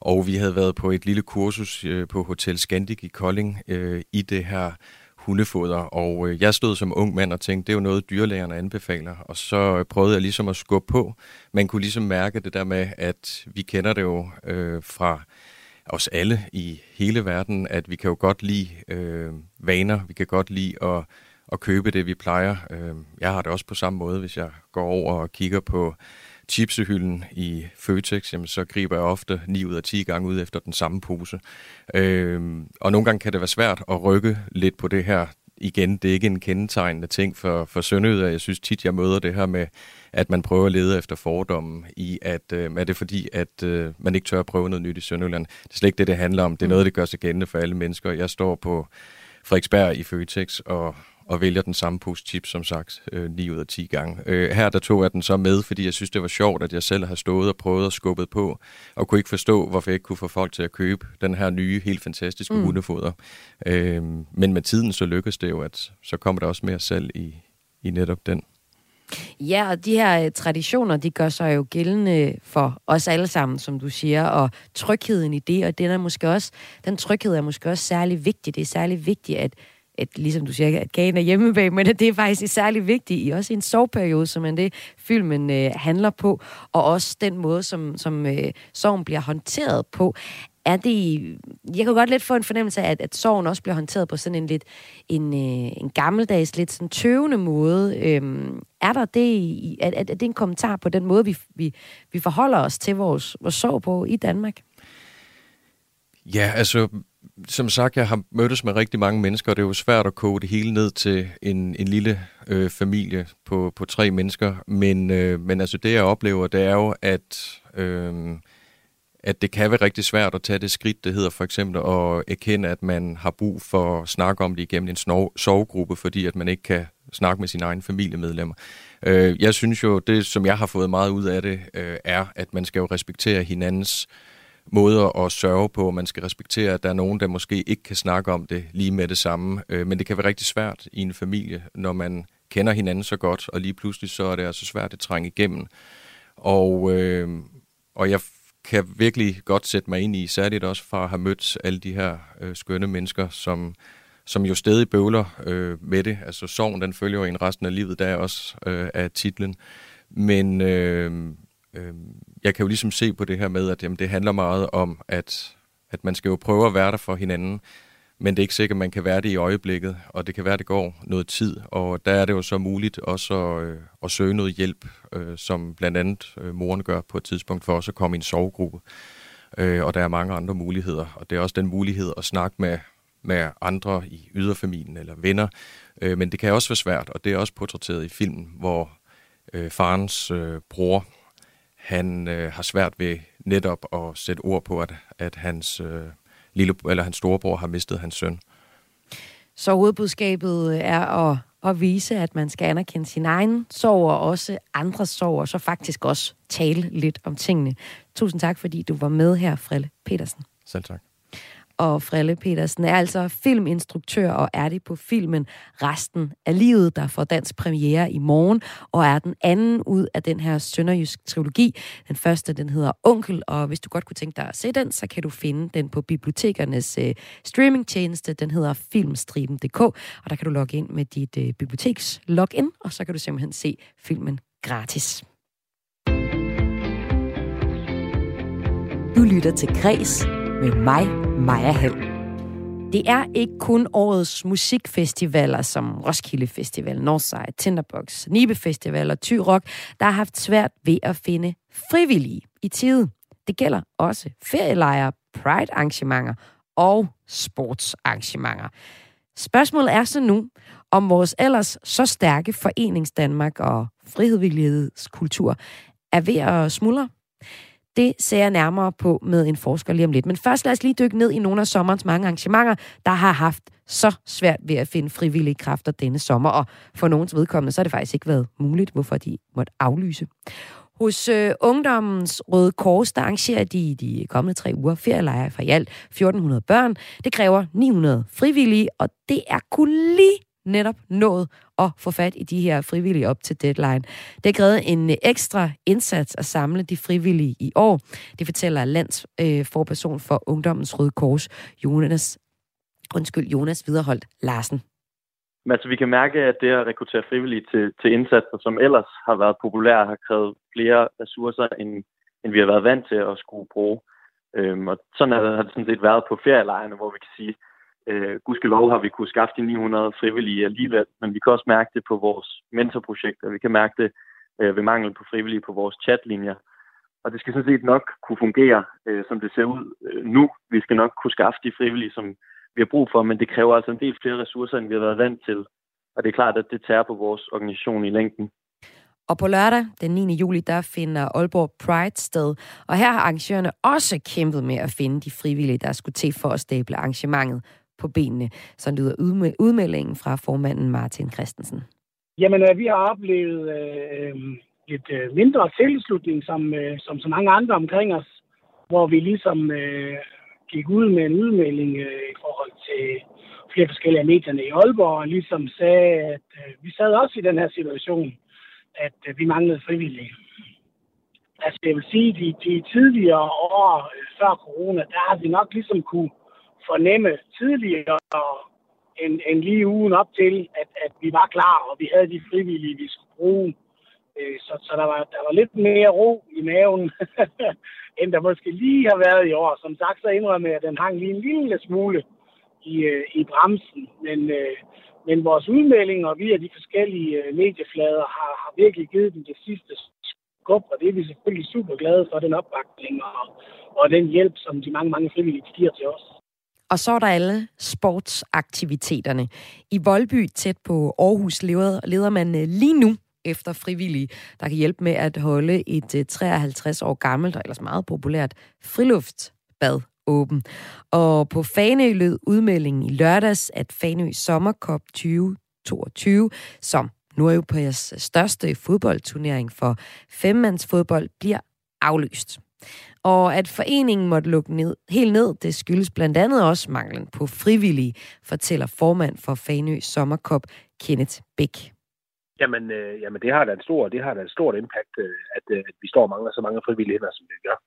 Og vi havde været på et lille kursus øh, på Hotel Scandic i Kolding øh, i det her hundefoder, og øh, jeg stod som ung mand og tænkte, det er jo noget, dyrlægerne anbefaler, og så prøvede jeg ligesom at skubbe på. Man kunne ligesom mærke det der med, at vi kender det jo øh, fra os alle i hele verden, at vi kan jo godt lide øh, vaner, vi kan godt lide at, at købe det, vi plejer. Øh, jeg har det også på samme måde, hvis jeg går over og kigger på chipsehylden i Føtex, jamen, så griber jeg ofte 9 ud af 10 gange ud efter den samme pose. Øh, og nogle gange kan det være svært at rykke lidt på det her. Igen, det er ikke en kendetegnende ting for, for Sønderjyder. Jeg synes tit, jeg møder det her med, at man prøver at lede efter fordommen i, at øh, er det fordi, at øh, man ikke tør at prøve noget nyt i Sønderjylland. Det er slet ikke det, det handler om. Det er noget, det gør sig gældende for alle mennesker. Jeg står på Frederiksberg i Føtex og og vælger den samme pose chips, som sagt, øh, 9 ud af 10 gange. Øh, her der tog jeg den så med, fordi jeg synes, det var sjovt, at jeg selv har stået og prøvet at skubbet på, og kunne ikke forstå, hvorfor jeg ikke kunne få folk til at købe den her nye, helt fantastiske mm. hundefoder. Øh, men med tiden så lykkedes det jo, at så kommer der også mere salg i, i netop den. Ja, og de her uh, traditioner, de gør sig jo gældende for os alle sammen, som du siger, og trygheden i det, og den er måske også, den tryghed er måske også særlig vigtig. Det er særlig vigtigt, at at, ligesom du siger, at kagen er hjemmebag, men at det er faktisk særlig vigtigt, i også i en soveperiode, som er det, filmen øh, handler på, og også den måde, som, som øh, sorgen bliver håndteret på er det... Jeg kan godt lidt få en fornemmelse af, at, at sorgen også bliver håndteret på sådan en lidt en, øh, en gammeldags, lidt sådan tøvende måde. Øhm, er der det, er, er, er det en kommentar på den måde, vi, vi, vi forholder os til vores, vores sorg på i Danmark? Ja, altså, som sagt, jeg har mødtes med rigtig mange mennesker, og det er jo svært at koge det hele ned til en, en lille øh, familie på, på tre mennesker. Men, øh, men altså, det jeg oplever, det er jo, at... Øh, at det kan være rigtig svært at tage det skridt, det hedder for eksempel at erkende, at man har brug for at snakke om det igennem en sovegruppe, fordi at man ikke kan snakke med sine egne familiemedlemmer. Øh, jeg synes jo, det som jeg har fået meget ud af det, øh, er, at man skal jo respektere hinandens måder at sørge på. Man skal respektere, at der er nogen, der måske ikke kan snakke om det lige med det samme. Øh, men det kan være rigtig svært i en familie, når man kender hinanden så godt, og lige pludselig så er det altså svært at trænge igennem. Og, øh, og jeg kan virkelig godt sætte mig ind i, særligt også fra at have mødt alle de her øh, skønne mennesker, som, som jo stadig bøvler øh, med det. Altså sorgen, den følger jo en resten af livet, der er også øh, af titlen. Men øh, øh, jeg kan jo ligesom se på det her med, at jamen, det handler meget om, at, at man skal jo prøve at være der for hinanden, men det er ikke sikkert, at man kan være det i øjeblikket, og det kan være, at det går noget tid, og der er det jo så muligt også at, øh, at søge noget hjælp, øh, som blandt andet øh, moren gør på et tidspunkt for også at komme i en sovegruppe. Øh, og der er mange andre muligheder, og det er også den mulighed at snakke med, med andre i yderfamilien eller venner, øh, men det kan også være svært, og det er også portrætteret i filmen, hvor øh, farens øh, bror, han øh, har svært ved netop at sætte ord på, at, at hans... Øh, lille, eller hans storebror har mistet hans søn. Så hovedbudskabet er at, at vise, at man skal anerkende sin egen sorg og også andres sorg, og så faktisk også tale lidt om tingene. Tusind tak, fordi du var med her, Frille Petersen. Selv tak og Frelle Petersen er altså filminstruktør og er det på filmen Resten af livet, der får dansk premiere i morgen, og er den anden ud af den her sønderjysk trilogi. Den første, den hedder Onkel, og hvis du godt kunne tænke dig at se den, så kan du finde den på bibliotekernes øh, streamingtjeneste. Den hedder filmstriben.dk, og der kan du logge ind med dit øh, biblioteks login, og så kan du simpelthen se filmen gratis. Du lytter til Græs med mig, Maja Hall. Det er ikke kun årets musikfestivaler som Roskilde Festival, Northside, Tinderbox, Nibe Festival og Tyrok, der har haft svært ved at finde frivillige i tide. Det gælder også ferielejre, pride-arrangementer og sportsarrangementer. Spørgsmålet er så nu, om vores ellers så stærke foreningsdanmark og frihedsvillighedskultur er ved at smuldre. Det ser jeg nærmere på med en forsker lige om lidt. Men først lad os lige dykke ned i nogle af sommerens mange arrangementer, der har haft så svært ved at finde frivillige kræfter denne sommer. Og for nogens vedkommende, så har det faktisk ikke været muligt, hvorfor de måtte aflyse. Hos øh, Ungdommens Røde Kors, der arrangerer de de kommende tre uger ferielejre for i alt 1400 børn. Det kræver 900 frivillige, og det er kun lige netop nået at få fat i de her frivillige op til deadline. Det krævede en øh, ekstra indsats at samle de frivillige i år. Det fortæller landsforperson øh, for Ungdommens Røde Kors, Jonas, undskyld, Jonas Viderholdt Larsen. Men altså, vi kan mærke, at det at rekruttere frivillige til, til indsatser, som ellers har været populære, har krævet flere ressourcer, end, end vi har været vant til at skulle bruge. Øhm, og sådan har det sådan set været på ferielejrene, hvor vi kan sige, Øh, gudskelov har vi kunne skaffe de 900 frivillige alligevel, men vi kan også mærke det på vores mentorprojekter. Vi kan mærke det øh, ved mangel på frivillige på vores chatlinjer. Og det skal sådan set nok kunne fungere, øh, som det ser ud øh, nu. Vi skal nok kunne skaffe de frivillige, som vi har brug for, men det kræver altså en del flere ressourcer, end vi har været vant til. Og det er klart, at det tager på vores organisation i længden. Og på lørdag, den 9. juli, der finder Aalborg Pride sted. Og her har arrangørerne også kæmpet med at finde de frivillige, der skulle til for at stable arrangementet på benene. Så lyder udmeldingen fra formanden Martin Christensen. Jamen, øh, vi har oplevet øh, øh, et øh, mindre tilslutning, som, øh, som så mange andre omkring os, hvor vi ligesom øh, gik ud med en udmelding øh, i forhold til flere forskellige medierne i Aalborg, og ligesom sagde, at øh, vi sad også i den her situation, at øh, vi manglede frivillige. Altså, jeg vil sige, de, de tidligere år øh, før corona, der har vi nok ligesom kunne fornemme tidligere end, end lige ugen op til, at, at vi var klar, og vi havde de frivillige, vi skulle bruge. Øh, så, så der, var, der var lidt mere ro i maven, end der måske lige har været i år. Som sagt, så indrømmer jeg, at den hang lige en lille smule i, øh, i bremsen. Men, øh, men vores udmeldinger via de forskellige medieflader har, har virkelig givet den det sidste skub, og det er vi selvfølgelig super glade for, den opbakning og, og den hjælp, som de mange, mange frivillige giver til os. Og så er der alle sportsaktiviteterne. I Voldby, tæt på Aarhus, leder, leder man øh, lige nu efter frivillige, der kan hjælpe med at holde et øh, 53 år gammelt og ellers meget populært friluftsbad åben. Og på Fanø lød udmeldingen i lørdags, at Fanø Sommerkop 2022, som Nordeuropas største fodboldturnering for femmandsfodbold, bliver aflyst. Og at foreningen måtte lukke ned, helt ned, det skyldes blandt andet også manglen på frivillige, fortæller formand for Fanø Sommerkop, Kenneth Bæk. Jamen, øh, jamen det har da en stor, det har da et stort impact, øh, at, øh, at vi står og mangler så mange frivillige hænder, som vi gør.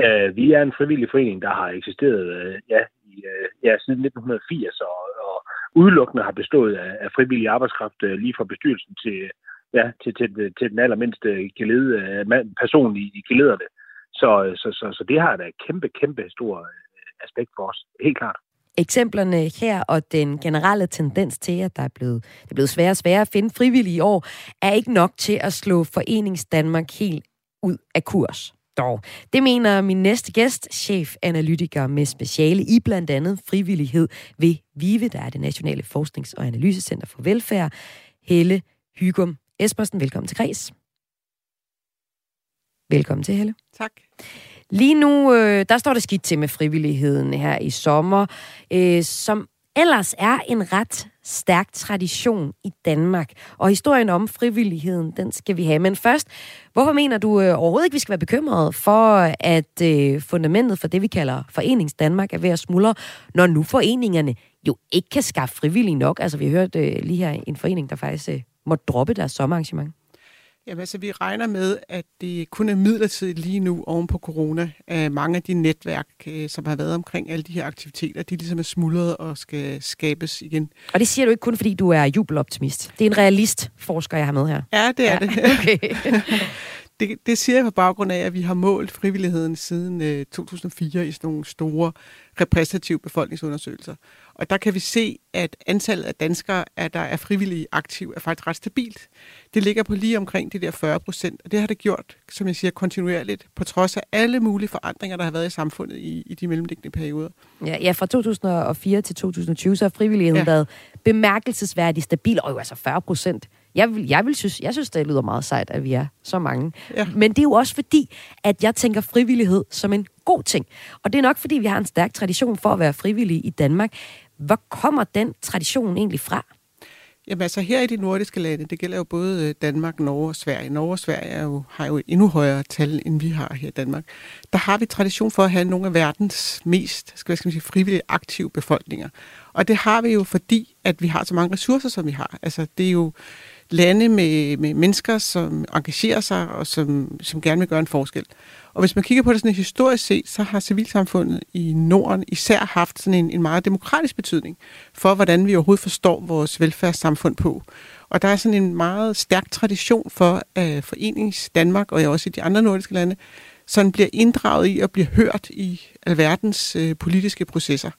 Øh, vi er en frivillig forening, der har eksisteret øh, ja, i, øh, ja, siden 1980, og, og udelukkende har bestået af, af frivillig arbejdskraft, øh, lige fra bestyrelsen til, ja, til, til, til den allermindste gelede, øh, person i, i gelederne. Så, så, så, så det har da et kæmpe, kæmpe stor øh, aspekt for os, helt klart. Eksemplerne her og den generelle tendens til, at der er blevet, det er blevet sværere og sværere at finde frivillige i år, er ikke nok til at slå Forenings Danmark helt ud af kurs. Dog. Det mener min næste gæst, chefanalytiker med speciale i blandt andet frivillighed ved VIVE, der er det Nationale Forsknings- og Analysecenter for Velfærd, Helle Hygum Espersen. Velkommen til Græs. Velkommen til, Helle. Tak. Lige nu, øh, der står det skidt til med frivilligheden her i sommer, øh, som ellers er en ret stærk tradition i Danmark. Og historien om frivilligheden, den skal vi have. Men først, hvorfor mener du øh, overhovedet ikke, vi skal være bekymrede for, at øh, fundamentet for det, vi kalder Forenings Danmark, er ved at smuldre, når nu foreningerne jo ikke kan skaffe frivillige nok? Altså, vi hørt øh, lige her en forening, der faktisk øh, må droppe deres sommerarrangement. Jamen altså, vi regner med, at det kun er midlertidigt lige nu oven på corona. At mange af de netværk, øh, som har været omkring alle de her aktiviteter, de ligesom er smuldret og skal skabes igen. Og det siger du ikke kun, fordi du er jubeloptimist. Det er en realist forsker, jeg har med her. Ja, det er ja. det. Okay. det, det siger jeg på baggrund af, at vi har målt frivilligheden siden øh, 2004 i sådan nogle store repræsentative befolkningsundersøgelser. Og der kan vi se, at antallet af danskere, at der er frivillige aktiv, er faktisk ret stabilt. Det ligger på lige omkring de der 40 procent, og det har det gjort, som jeg siger, kontinuerligt, på trods af alle mulige forandringer, der har været i samfundet i, i de mellemliggende perioder. Ja, ja, fra 2004 til 2020, så har frivilligheden ja. været bemærkelsesværdigt stabil, og jo altså 40 procent. Jeg, vil, jeg, vil synes, jeg synes, det lyder meget sejt, at vi er så mange. Ja. Men det er jo også fordi, at jeg tænker frivillighed som en god ting. Og det er nok fordi, vi har en stærk tradition for at være frivillige i Danmark. Hvor kommer den tradition egentlig fra? Jamen altså her i de nordiske lande, det gælder jo både øh, Danmark, Norge og Sverige. Norge og Sverige er jo, har jo endnu højere tal, end vi har her i Danmark. Der har vi tradition for at have nogle af verdens mest skal jeg sige, frivillige aktive befolkninger. Og det har vi jo fordi, at vi har så mange ressourcer, som vi har. Altså det er jo lande med, med mennesker, som engagerer sig og som, som gerne vil gøre en forskel. Og hvis man kigger på det sådan historisk set, så har civilsamfundet i Norden især haft sådan en, en meget demokratisk betydning for, hvordan vi overhovedet forstår vores velfærdssamfund på. Og der er sådan en meget stærk tradition for, at Forenings Danmark og også i de andre nordiske lande, sådan bliver inddraget i og bliver hørt i alverdens øh, politiske processer.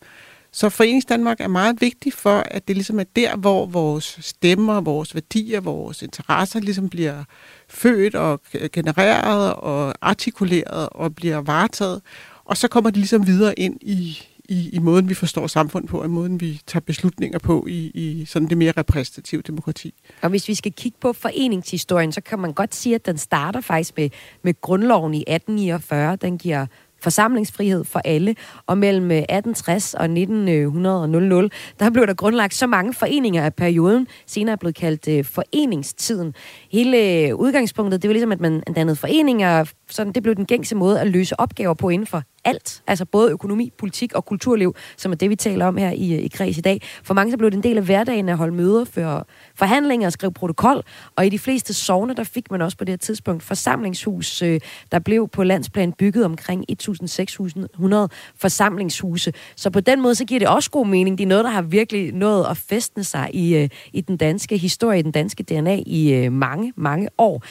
Så Forenings Danmark er meget vigtig for, at det ligesom er der, hvor vores stemmer, vores værdier, vores interesser ligesom bliver født og genereret og artikuleret og bliver varetaget. Og så kommer det ligesom videre ind i, i, i måden, vi forstår samfund på, og måden, vi tager beslutninger på i, i sådan det mere repræsentative demokrati. Og hvis vi skal kigge på foreningshistorien, så kan man godt sige, at den starter faktisk med, med grundloven i 1849. Den giver forsamlingsfrihed for alle, og mellem øh, 1860 og 1900, der blev der grundlagt så mange foreninger af perioden, senere er blevet kaldt øh, foreningstiden. Hele øh, udgangspunktet, det var ligesom, at man dannede foreninger, sådan det blev den gængse måde at løse opgaver på inden for alt. Altså både økonomi, politik og kulturliv, som er det, vi taler om her i, i kreds i dag. For mange så blev det en del af hverdagen at holde møder, føre forhandlinger og skrive protokol. Og i de fleste sovne, der fik man også på det her tidspunkt forsamlingshus, øh, der blev på landsplan bygget omkring 1.600 forsamlingshuse. Så på den måde, så giver det også god mening. Det er noget, der har virkelig nået at festne sig i, øh, i den danske historie, i den danske DNA i øh, mange, mange år.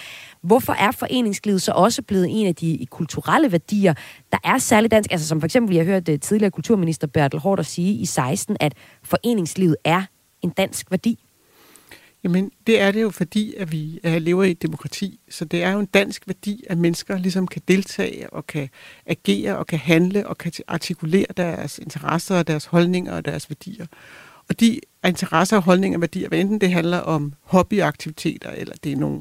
Hvorfor er foreningslivet så også blevet en af de kulturelle værdier, der er særligt dansk? Altså som for eksempel, vi har hørt øh, tidligere kulturminister Bertel Hårder sige i 16, at foreningslivet er en dansk værdi. Jamen, det er det jo, fordi at vi øh, lever i et demokrati. Så det er jo en dansk værdi, at mennesker ligesom kan deltage og kan agere og kan handle og kan artikulere deres interesser og deres holdninger og deres værdier. Og de interesser og holdninger og værdier, hvad enten det handler om hobbyaktiviteter, eller det er nogle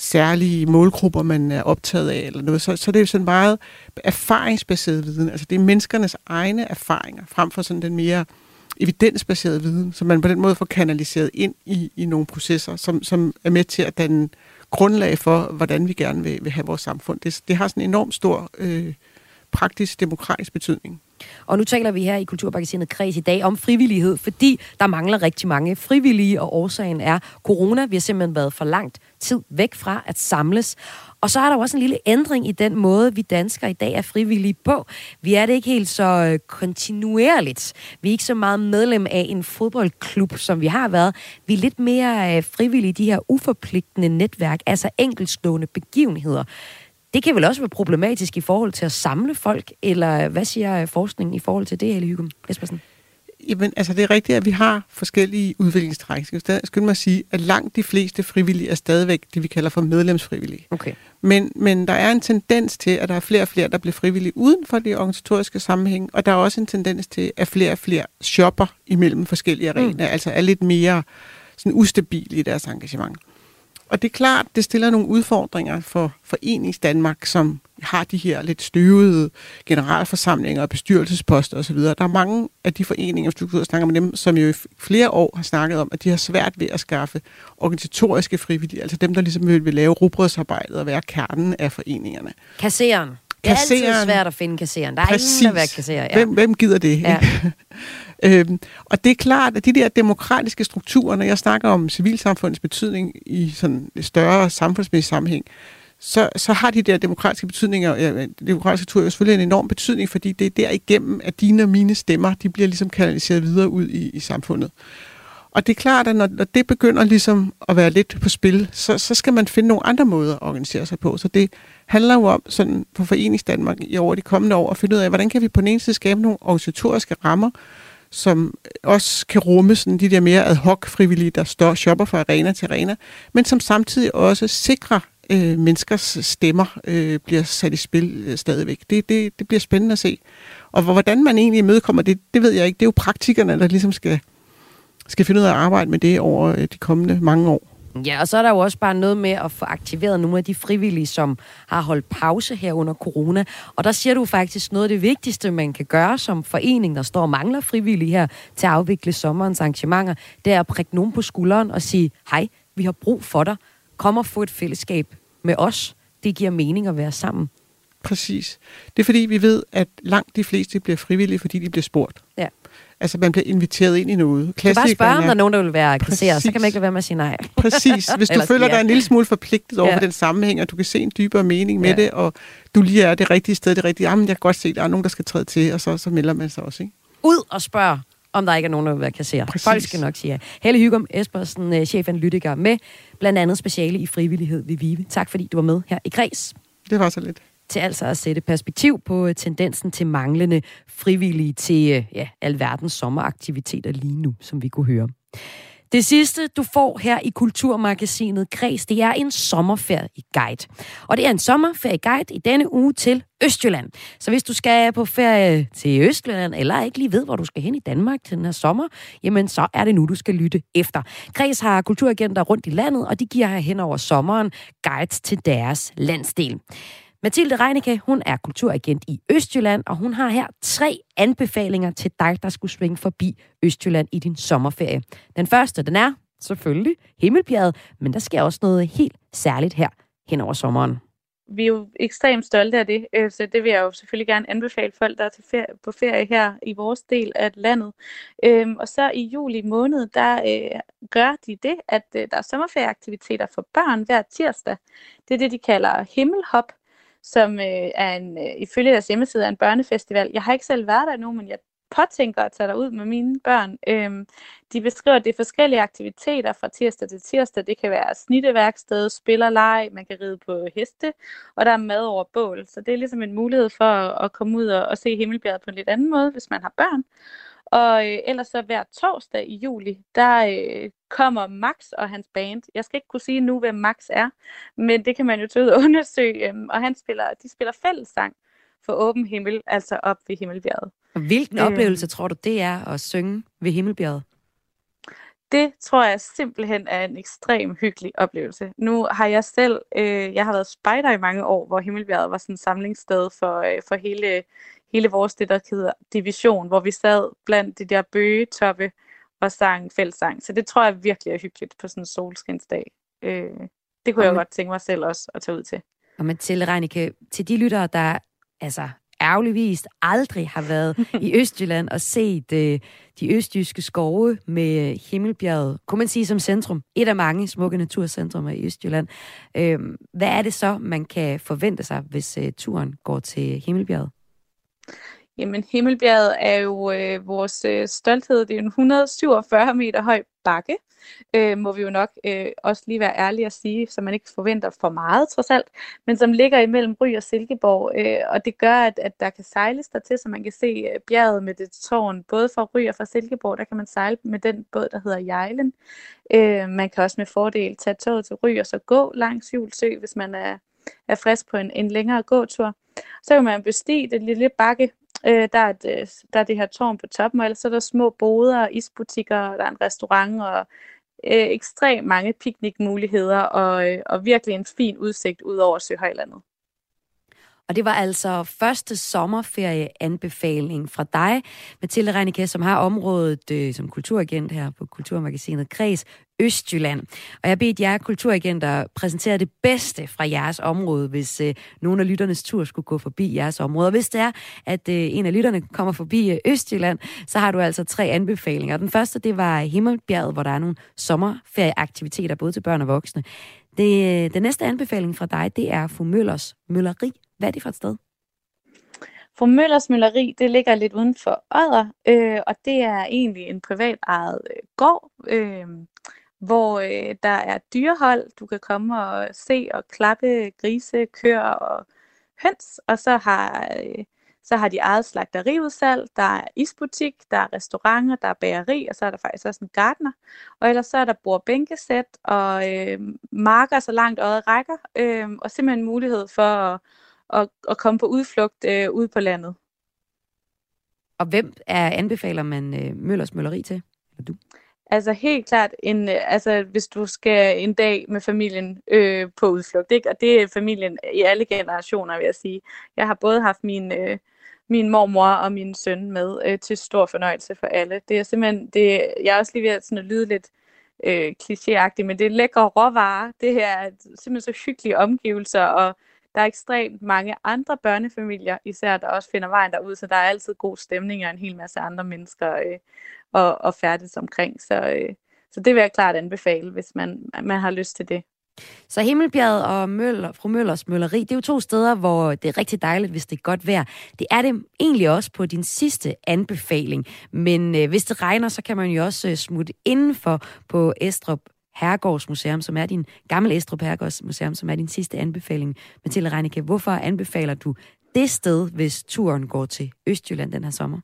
særlige målgrupper, man er optaget af, eller noget, så, så det er jo sådan meget erfaringsbaseret viden. Altså det er menneskernes egne erfaringer, frem for sådan den mere evidensbaserede viden, som man på den måde får kanaliseret ind i, i nogle processer, som, som er med til at danne grundlag for, hvordan vi gerne vil, vil have vores samfund. Det, det har sådan en enorm stor øh, praktisk demokratisk betydning. Og nu taler vi her i Kulturmagasinet Kreds i dag om frivillighed, fordi der mangler rigtig mange frivillige, og årsagen er corona. Vi har simpelthen været for langt tid væk fra at samles. Og så er der også en lille ændring i den måde, vi danskere i dag er frivillige på. Vi er det ikke helt så øh, kontinuerligt. Vi er ikke så meget medlem af en fodboldklub, som vi har været. Vi er lidt mere øh, frivillige i de her uforpligtende netværk, altså enkeltstående begivenheder. Det kan vel også være problematisk i forhold til at samle folk, eller hvad siger forskningen i forhold til det, Helle Hygum Espersen? Jamen, altså det er rigtigt, at vi har forskellige udviklingstræk. Jeg skal mig sige, at langt de fleste frivillige er stadigvæk det, vi kalder for medlemsfrivillige. Okay. Men, men der er en tendens til, at der er flere og flere, der bliver frivillige uden for de organisatoriske sammenhæng, og der er også en tendens til, at flere og flere shopper imellem forskellige arenaer, mm. altså er lidt mere sådan ustabile i deres engagement. Og det er klart, det stiller nogle udfordringer for Forenings Danmark, som har de her lidt støvede generalforsamlinger og bestyrelsesposter osv. Der er mange af de foreninger, hvis du snakker med dem, som jo i flere år har snakket om, at de har svært ved at skaffe organisatoriske frivillige, altså dem, der ligesom vil, vil lave rubrødsarbejdet og være kernen af foreningerne. Kasseren. Det er kasseren, altid svært at finde kasseren. Der er præcis. ingen, der vil kasserer. Ja. Hvem, hvem gider det? Ja. øhm, og det er klart, at de der demokratiske strukturer, når jeg snakker om civilsamfundets betydning i sådan større samfundsmæssig sammenhæng, så, så har de der demokratiske betydninger, ja, demokratiske strukturer jo selvfølgelig en enorm betydning, fordi det er derigennem, at dine og mine stemmer, de bliver ligesom kanaliseret videre ud i, i samfundet. Og det er klart, at når, når det begynder ligesom at være lidt på spil, så, så skal man finde nogle andre måder at organisere sig på. Så det handler jo om sådan på Forenings Danmark i over de kommende år at finde ud af, hvordan kan vi på den ene side skabe nogle organisatoriske rammer, som også kan rumme sådan de der mere ad hoc frivillige, der står shopper fra arena til arena, men som samtidig også sikrer øh, menneskers stemmer øh, bliver sat i spil øh, stadigvæk. Det, det, det bliver spændende at se. Og hvordan man egentlig imødekommer det, det ved jeg ikke. Det er jo praktikerne, der ligesom skal, skal finde ud af at arbejde med det over øh, de kommende mange år. Ja, og så er der jo også bare noget med at få aktiveret nogle af de frivillige, som har holdt pause her under corona. Og der siger du faktisk noget af det vigtigste, man kan gøre som forening, der står og mangler frivillige her til at afvikle sommerens arrangementer, det er at prikke nogen på skulderen og sige, hej, vi har brug for dig. Kom og få et fællesskab med os. Det giver mening at være sammen. Præcis. Det er fordi, vi ved, at langt de fleste bliver frivillige, fordi de bliver spurgt. Ja. Altså, man bliver inviteret ind i noget. Du kan bare spørge, om der er nogen, der vil være kasserer, så kan man ikke lade være med at sige nej. Præcis. Hvis du føler dig en lille smule forpligtet over ja. for den sammenhæng, og du kan se en dybere mening med ja. det, og du lige er det rigtige sted, det rigtige, jamen, jeg kan godt se, at der er nogen, der skal træde til, og så, så melder man sig også, ikke? Ud og spørg, om der ikke er nogen, der vil være kasserer. Præcis. Folk skal nok sige ja. Helle Hygum Espersen, øh, chefanalytiker med blandt andet speciale i frivillighed ved Vive. Tak fordi du var med her i Græs. Det var så lidt til altså at sætte perspektiv på øh, tendensen til manglende frivillige til øh, ja, alverdens sommeraktiviteter lige nu, som vi kunne høre. Det sidste, du får her i Kulturmagasinet Kreds, det er en sommerferie-guide. Og det er en sommerferie-guide i denne uge til Østjylland. Så hvis du skal på ferie til Østjylland, eller ikke lige ved, hvor du skal hen i Danmark til den her sommer, jamen så er det nu, du skal lytte efter. Kreds har kulturagenter rundt i landet, og de giver her hen over sommeren guides til deres landsdel. Mathilde Reinicke, hun er kulturagent i Østjylland, og hun har her tre anbefalinger til dig, der skulle svinge forbi Østjylland i din sommerferie. Den første, den er selvfølgelig Himmelbjerget, men der sker også noget helt særligt her hen over sommeren. vi er jo ekstremt stolte af det, øh, så det vil jeg jo selvfølgelig gerne anbefale folk, der er til ferie, på ferie her i vores del af landet. Øhm, og så i juli måned, der øh, gør de det, at øh, der er sommerferieaktiviteter for børn hver tirsdag. Det er det, de kalder Himmelhop, som øh, er en, øh, ifølge deres hjemmeside er en børnefestival. Jeg har ikke selv været der endnu, men jeg påtænker at tage dig ud med mine børn. Øhm, de beskriver, at det er forskellige aktiviteter fra tirsdag til tirsdag. Det kan være snitteværksted, spillerleg, man kan ride på heste, og der er mad over bål. Så det er ligesom en mulighed for at, at komme ud og, og se Himmelbjerget på en lidt anden måde, hvis man har børn. Og øh, ellers så hver torsdag i juli, der øh, kommer Max og hans band. Jeg skal ikke kunne sige nu, hvem Max er, men det kan man jo og undersøge. Øh, og han spiller, de spiller fællessang for åben himmel, altså op ved Himmelbjerget. Hvilken øh, oplevelse tror du, det er at synge ved Himmelbjerget? Det tror jeg simpelthen er en ekstrem hyggelig oplevelse. Nu har jeg selv, øh, jeg har været spejder i mange år, hvor Himmelbjerget var sådan et samlingssted for, øh, for hele, hele vores, det der hedder division, hvor vi sad blandt de der bøgetoppe og sang fællesang. Så det tror jeg virkelig er hyggeligt på sådan en solskinsdag. Øh, det kunne og jeg godt tænke mig selv også at tage ud til. Og Mathilde Reinicke, til de lyttere, der altså ærgerligvis aldrig har været i Østjylland og set øh, de østjyske skove med Himmelbjerget, kunne man sige som centrum, et af mange smukke naturcentrummer i Østjylland. Øh, hvad er det så, man kan forvente sig, hvis øh, turen går til Himmelbjerget? Jamen, Himmelbjerget er jo øh, vores øh, stolthed. Det er en 147 meter høj bakke, øh, må vi jo nok øh, også lige være ærlige at sige, så man ikke forventer for meget trods alt, men som ligger imellem Ry og Silkeborg, øh, og det gør, at, at der kan sejles der til, så man kan se øh, bjerget med det tårn, både fra Ry og fra Silkeborg, der kan man sejle med den båd, der hedder Jejlen. Øh, man kan også med fordel tage toget til Ry og så gå langs Julsø, hvis man er, er frisk på en, en længere gåtur. Så kan man bestige det lille bakke, Øh, der, er et, øh, der er det her tårn på toppen, og ellers så er der små boder, isbutikker, der er en restaurant og øh, ekstremt mange piknikmuligheder og, øh, og virkelig en fin udsigt ud over Søhøjlandet. Og det var altså første sommerferieanbefaling fra dig, Mathilde Reinicke, som har området øh, som kulturagent her på Kulturmagasinet Kreds Østjylland. Og jeg har bedt jer kulturagenter præsentere det bedste fra jeres område, hvis øh, nogle af lytternes tur skulle gå forbi jeres område. Og hvis det er, at øh, en af lytterne kommer forbi øh, Østjylland, så har du altså tre anbefalinger. Den første, det var Himmelbjerget, hvor der er nogle sommerferieaktiviteter, både til børn og voksne. Det, øh, den næste anbefaling fra dig, det er Fru Møllers Mølleri. Hvad er det for et sted? Fru Møllers Mølleri, det ligger lidt uden for Odder, øh, og det er egentlig en privat ejet øh, gård, øh, hvor øh, der er dyrehold. Du kan komme og se og klappe grise, køer og høns, og så har, øh, så har de eget slagteriudsalg, der er isbutik, der er restauranter, der er bageri, og så er der faktisk også en gartner. Og ellers så er der bordbænkesæt og øh, marker så langt øjet rækker, øh, og simpelthen mulighed for at at, at komme på udflugt øh, ude på landet. Og hvem er anbefaler man øh, Møllers Mølleri til? Eller du? Altså helt klart, en, øh, altså, hvis du skal en dag med familien øh, på udflugt, ikke? og det er familien i alle generationer, vil jeg sige. Jeg har både haft min, øh, min mormor og min søn med øh, til stor fornøjelse for alle. Det er simpelthen, det, jeg er også lige ved at, sådan at lyde lidt øh, klichéagtigt, men det er lækre råvarer. Det her er simpelthen så hyggelige omgivelser, og der er ekstremt mange andre børnefamilier, især der også finder vejen derud, så der er altid god stemning og en hel masse andre mennesker øh, og, og færdes omkring. Så, øh, så det vil jeg klart anbefale, hvis man, man har lyst til det. Så Himmelbjerget og Møller, fru Møllers Mølleri, det er jo to steder, hvor det er rigtig dejligt, hvis det er godt vejr. Det er det egentlig også på din sidste anbefaling. Men øh, hvis det regner, så kan man jo også øh, smutte indenfor på Estrup Herregårdsmuseum, som er din gamle Estrup Herregårdsmuseum, som er din sidste anbefaling. Mathilde Reinicke, hvorfor anbefaler du det sted, hvis turen går til Østjylland den her sommer?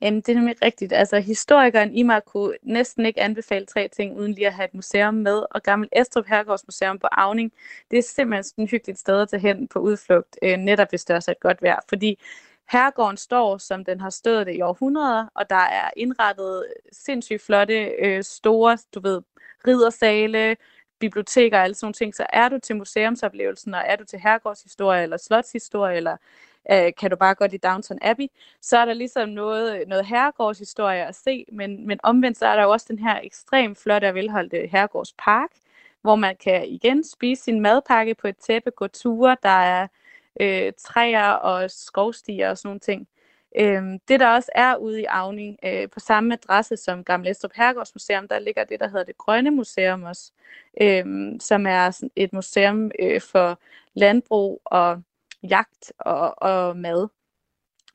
Jamen, det er nemlig rigtigt. Altså, historikeren i mig kunne næsten ikke anbefale tre ting, uden lige at have et museum med. Og Gammel Estrup Herregårdsmuseum på Avning, det er simpelthen sådan et hyggeligt sted at tage hen på udflugt, øh, netop hvis det også er et godt vejr. Fordi Herregården står, som den har stået det i århundreder, og der er indrettet sindssygt flotte, øh, store, du ved, riddersale, biblioteker og alle sådan nogle ting. Så er du til museumsoplevelsen, og er du til herregårdshistorie eller slotshistorie, eller øh, kan du bare gå i Downton Abbey, så er der ligesom noget, noget herregårdshistorie at se, men, men omvendt så er der jo også den her ekstremt flotte og velholdte herregårdspark, hvor man kan igen spise sin madpakke på et tæppe, gå ture, der er øh, træer og skovstier og sådan nogle ting. Øhm, det der også er ude i Avning, øh, på samme adresse som Gamle Estrup Herregårdsmuseum, der ligger det, der hedder det Grønne Museum også, øhm, som er et museum øh, for landbrug og jagt og, og mad.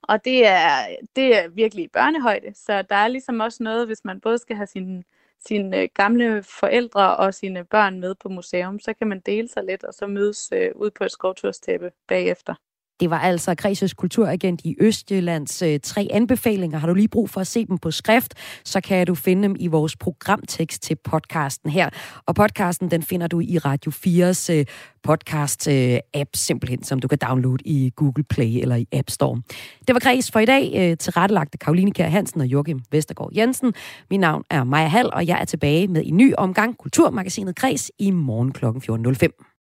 Og det er, det er virkelig børnehøjde, så der er ligesom også noget, hvis man både skal have sine, sine øh, gamle forældre og sine børn med på museum, så kan man dele sig lidt og så mødes øh, ud på et skovturstæppe bagefter. Det var altså Kreses kulturagent i Østjyllands øh, tre anbefalinger. Har du lige brug for at se dem på skrift, så kan du finde dem i vores programtekst til podcasten her. Og podcasten, den finder du i Radio 4's øh, podcast-app, øh, simpelthen, som du kan downloade i Google Play eller i App Store. Det var Græs for i dag, øh, tilrettelagte Karoline Kjær Hansen og Joachim Vestergaard Jensen. Mit navn er Maja Hall, og jeg er tilbage med en ny omgang Kulturmagasinet Græs i morgen kl. 14.05.